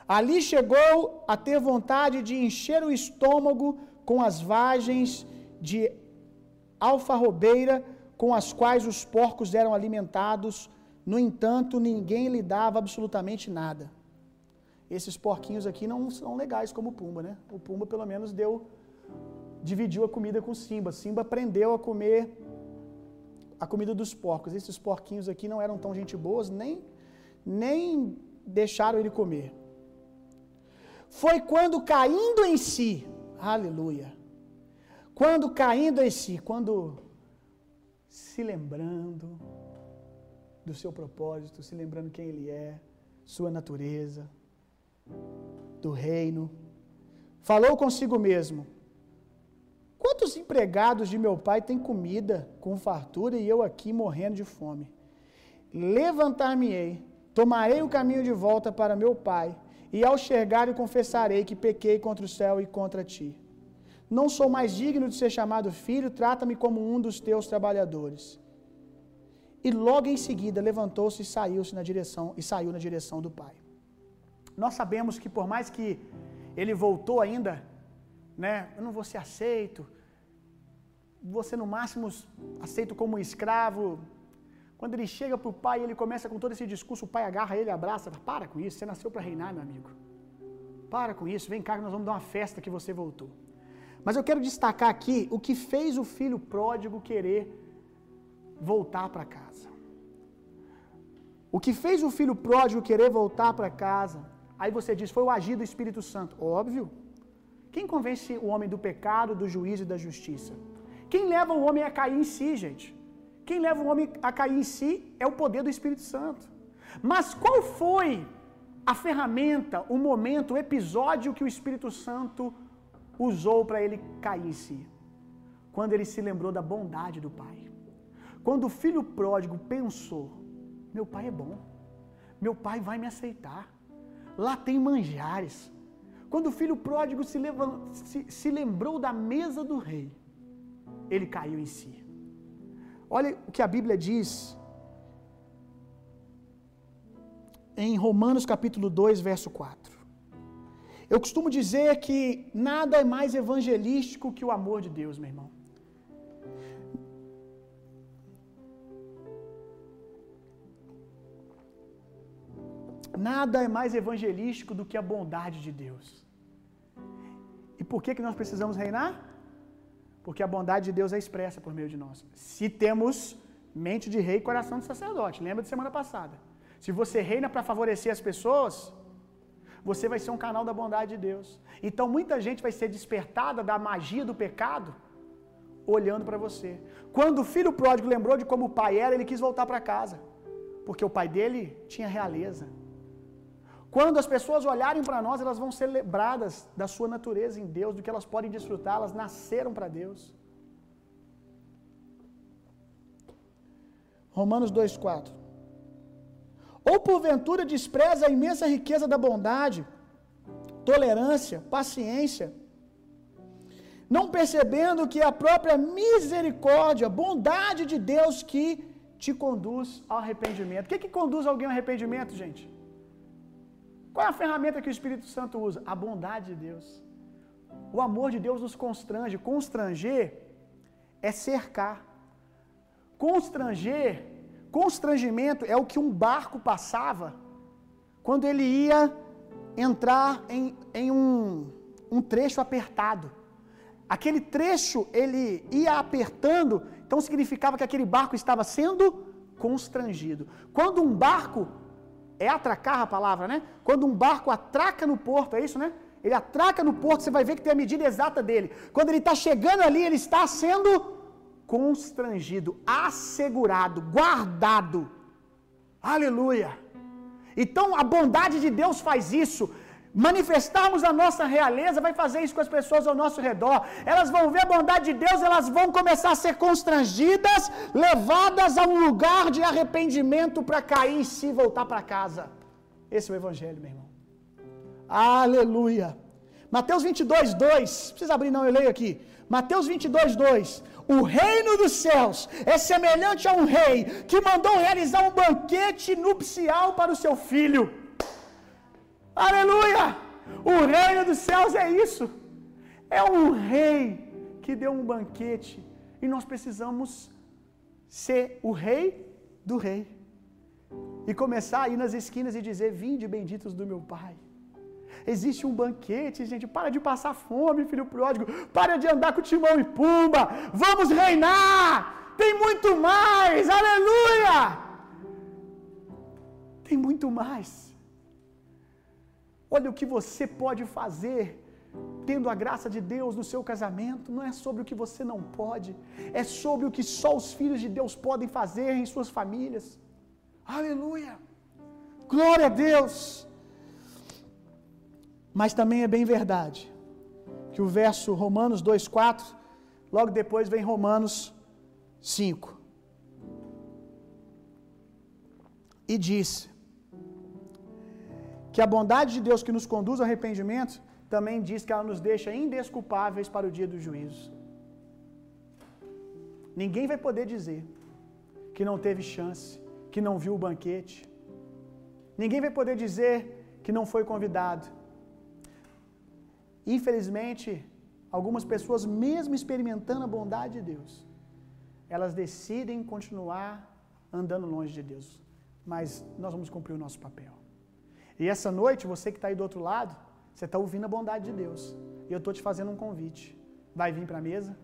Ali chegou a ter vontade de encher o estômago com as vagens de alfarrobeira com as quais os porcos eram alimentados. No entanto, ninguém lhe dava absolutamente nada. Esses porquinhos aqui não são legais como o Pumba, né? O Pumba pelo menos deu dividiu a comida com Simba. Simba aprendeu a comer a comida dos porcos. Esses porquinhos aqui não eram tão gente boas, nem nem deixaram ele comer. Foi quando caindo em si, aleluia. Quando caindo em si, quando se lembrando do seu propósito, se lembrando quem ele é, sua natureza, do reino. Falou consigo mesmo: Quantos empregados de meu pai têm comida com fartura e eu aqui morrendo de fome? Levantar-me-ei, tomarei o caminho de volta para meu pai, e ao chegar confessarei que pequei contra o céu e contra ti. Não sou mais digno de ser chamado filho, trata-me como um dos teus trabalhadores. E logo em seguida levantou-se e saiu-se na direção e saiu na direção do pai. Nós sabemos que por mais que ele voltou ainda, né, eu não vou ser aceito. Você no máximo aceito como escravo. Quando ele chega para o pai, ele começa com todo esse discurso, o pai agarra ele, abraça, para com isso, você nasceu para reinar, meu amigo. Para com isso, vem cá que nós vamos dar uma festa que você voltou. Mas eu quero destacar aqui o que fez o filho pródigo querer voltar para casa. O que fez o filho pródigo querer voltar para casa? Aí você diz, foi o agir do Espírito Santo. Óbvio. Quem convence o homem do pecado, do juízo e da justiça? Quem leva o homem a cair em si, gente? Quem leva o homem a cair em si é o poder do Espírito Santo. Mas qual foi a ferramenta, o momento, o episódio que o Espírito Santo usou para ele cair em si? Quando ele se lembrou da bondade do Pai. Quando o filho pródigo pensou: meu pai é bom, meu pai vai me aceitar, lá tem manjares. Quando o filho pródigo se, se, se lembrou da mesa do rei, ele caiu em si. Olha o que a Bíblia diz em Romanos capítulo 2, verso 4. Eu costumo dizer que nada é mais evangelístico que o amor de Deus, meu irmão. Nada é mais evangelístico do que a bondade de Deus. E por que, que nós precisamos reinar? Porque a bondade de Deus é expressa por meio de nós. Se temos mente de rei e coração de sacerdote. Lembra de semana passada? Se você reina para favorecer as pessoas, você vai ser um canal da bondade de Deus. Então muita gente vai ser despertada da magia do pecado olhando para você. Quando o filho pródigo lembrou de como o pai era, ele quis voltar para casa, porque o pai dele tinha realeza. Quando as pessoas olharem para nós, elas vão ser lembradas da sua natureza em Deus, do que elas podem desfrutar, elas nasceram para Deus. Romanos 2,4 Ou porventura despreza a imensa riqueza da bondade, tolerância, paciência, não percebendo que é a própria misericórdia, bondade de Deus que te conduz ao arrependimento. O que, que conduz alguém ao arrependimento, gente? Qual é a ferramenta que o Espírito Santo usa? A bondade de Deus. O amor de Deus nos constrange. Constranger é cercar. Constranger, constrangimento é o que um barco passava quando ele ia entrar em, em um, um trecho apertado. Aquele trecho ele ia apertando, então significava que aquele barco estava sendo constrangido. Quando um barco é atracar a palavra, né? Quando um barco atraca no porto, é isso, né? Ele atraca no porto, você vai ver que tem a medida exata dele. Quando ele está chegando ali, ele está sendo constrangido, assegurado, guardado. Aleluia. Então a bondade de Deus faz isso manifestarmos a nossa realeza, vai fazer isso com as pessoas ao nosso redor. Elas vão ver a bondade de Deus, elas vão começar a ser constrangidas, levadas a um lugar de arrependimento para cair e se voltar para casa. Esse é o Evangelho, meu irmão. Aleluia. Mateus 22, 2. Precisa abrir, não, eu leio aqui. Mateus 22, 2. O reino dos céus é semelhante a um rei que mandou realizar um banquete nupcial para o seu filho. Aleluia! O reino dos céus é isso. É um rei que deu um banquete e nós precisamos ser o rei do rei. E começar a ir nas esquinas e dizer: Vinde benditos do meu Pai. Existe um banquete, gente. Para de passar fome, filho pródigo. Para de andar com timão e pumba. Vamos reinar. Tem muito mais. Aleluia! Tem muito mais. Olha o que você pode fazer tendo a graça de Deus no seu casamento, não é sobre o que você não pode, é sobre o que só os filhos de Deus podem fazer em suas famílias. Aleluia! Glória a Deus! Mas também é bem verdade que o verso Romanos 2:4, logo depois vem Romanos 5. E diz: que a bondade de Deus que nos conduz ao arrependimento também diz que ela nos deixa indesculpáveis para o dia do juízo. Ninguém vai poder dizer que não teve chance, que não viu o banquete. Ninguém vai poder dizer que não foi convidado. Infelizmente, algumas pessoas, mesmo experimentando a bondade de Deus, elas decidem continuar andando longe de Deus. Mas nós vamos cumprir o nosso papel. E essa noite, você que está aí do outro lado, você está ouvindo a bondade de Deus. E eu estou te fazendo um convite. Vai vir para a mesa?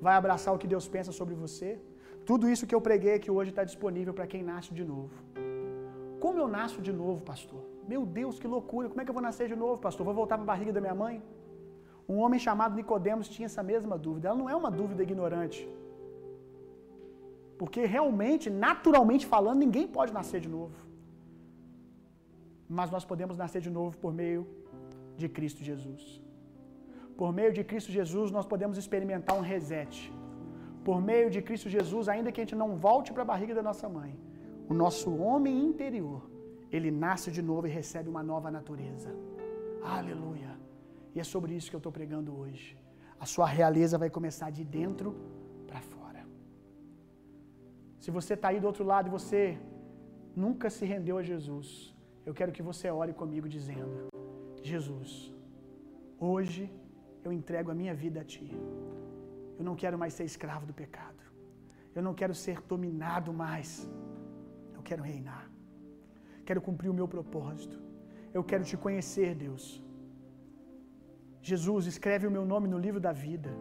Vai abraçar o que Deus pensa sobre você? Tudo isso que eu preguei aqui hoje está disponível para quem nasce de novo. Como eu nasço de novo, pastor? Meu Deus, que loucura! Como é que eu vou nascer de novo, pastor? Vou voltar para a barriga da minha mãe? Um homem chamado Nicodemos tinha essa mesma dúvida. Ela não é uma dúvida ignorante. Porque realmente, naturalmente falando, ninguém pode nascer de novo mas nós podemos nascer de novo por meio de Cristo Jesus. Por meio de Cristo Jesus, nós podemos experimentar um reset. Por meio de Cristo Jesus, ainda que a gente não volte para a barriga da nossa mãe, o nosso homem interior, ele nasce de novo e recebe uma nova natureza. Aleluia. E é sobre isso que eu estou pregando hoje. A sua realeza vai começar de dentro para fora. Se você está aí do outro lado e você nunca se rendeu a Jesus, eu quero que você ore comigo dizendo: Jesus, hoje eu entrego a minha vida a Ti. Eu não quero mais ser escravo do pecado. Eu não quero ser dominado mais. Eu quero reinar. Quero cumprir o meu propósito. Eu quero te conhecer, Deus. Jesus, escreve o meu nome no livro da vida.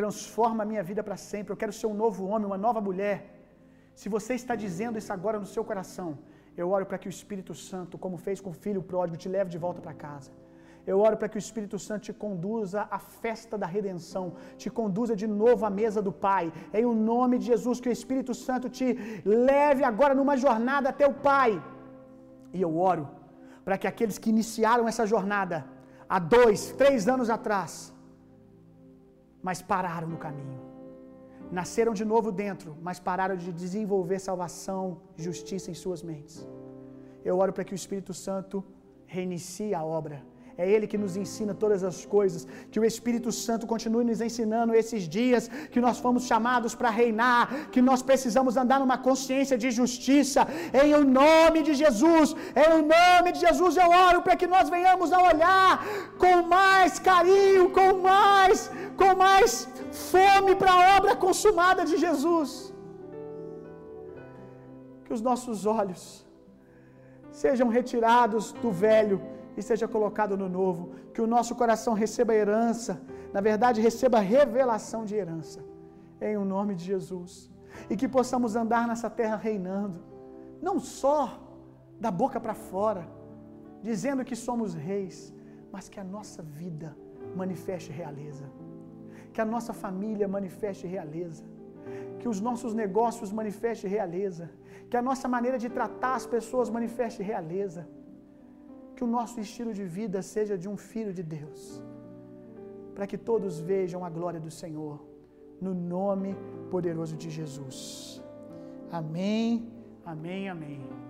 transforma a minha vida para sempre. Eu quero ser um novo homem, uma nova mulher. Se você está dizendo isso agora no seu coração, eu oro para que o Espírito Santo, como fez com o filho pródigo, te leve de volta para casa. Eu oro para que o Espírito Santo te conduza à festa da redenção, te conduza de novo à mesa do Pai. Em o nome de Jesus, que o Espírito Santo te leve agora numa jornada até o Pai. E eu oro para que aqueles que iniciaram essa jornada há dois, três anos atrás, mas pararam no caminho. Nasceram de novo dentro, mas pararam de desenvolver salvação justiça em suas mentes. Eu oro para que o Espírito Santo reinicie a obra é Ele que nos ensina todas as coisas. Que o Espírito Santo continue nos ensinando esses dias que nós fomos chamados para reinar, que nós precisamos andar numa consciência de justiça. Em o nome de Jesus, em o nome de Jesus, eu oro para que nós venhamos a olhar com mais carinho, com mais, com mais fome para a obra consumada de Jesus. Que os nossos olhos sejam retirados do velho e seja colocado no novo. Que o nosso coração receba herança, na verdade, receba revelação de herança, em o nome de Jesus. E que possamos andar nessa terra reinando, não só da boca para fora, dizendo que somos reis, mas que a nossa vida manifeste realeza, que a nossa família manifeste realeza, que os nossos negócios manifestem realeza, que a nossa maneira de tratar as pessoas manifeste realeza que o nosso estilo de vida seja de um filho de Deus, para que todos vejam a glória do Senhor, no nome poderoso de Jesus. Amém, amém, amém.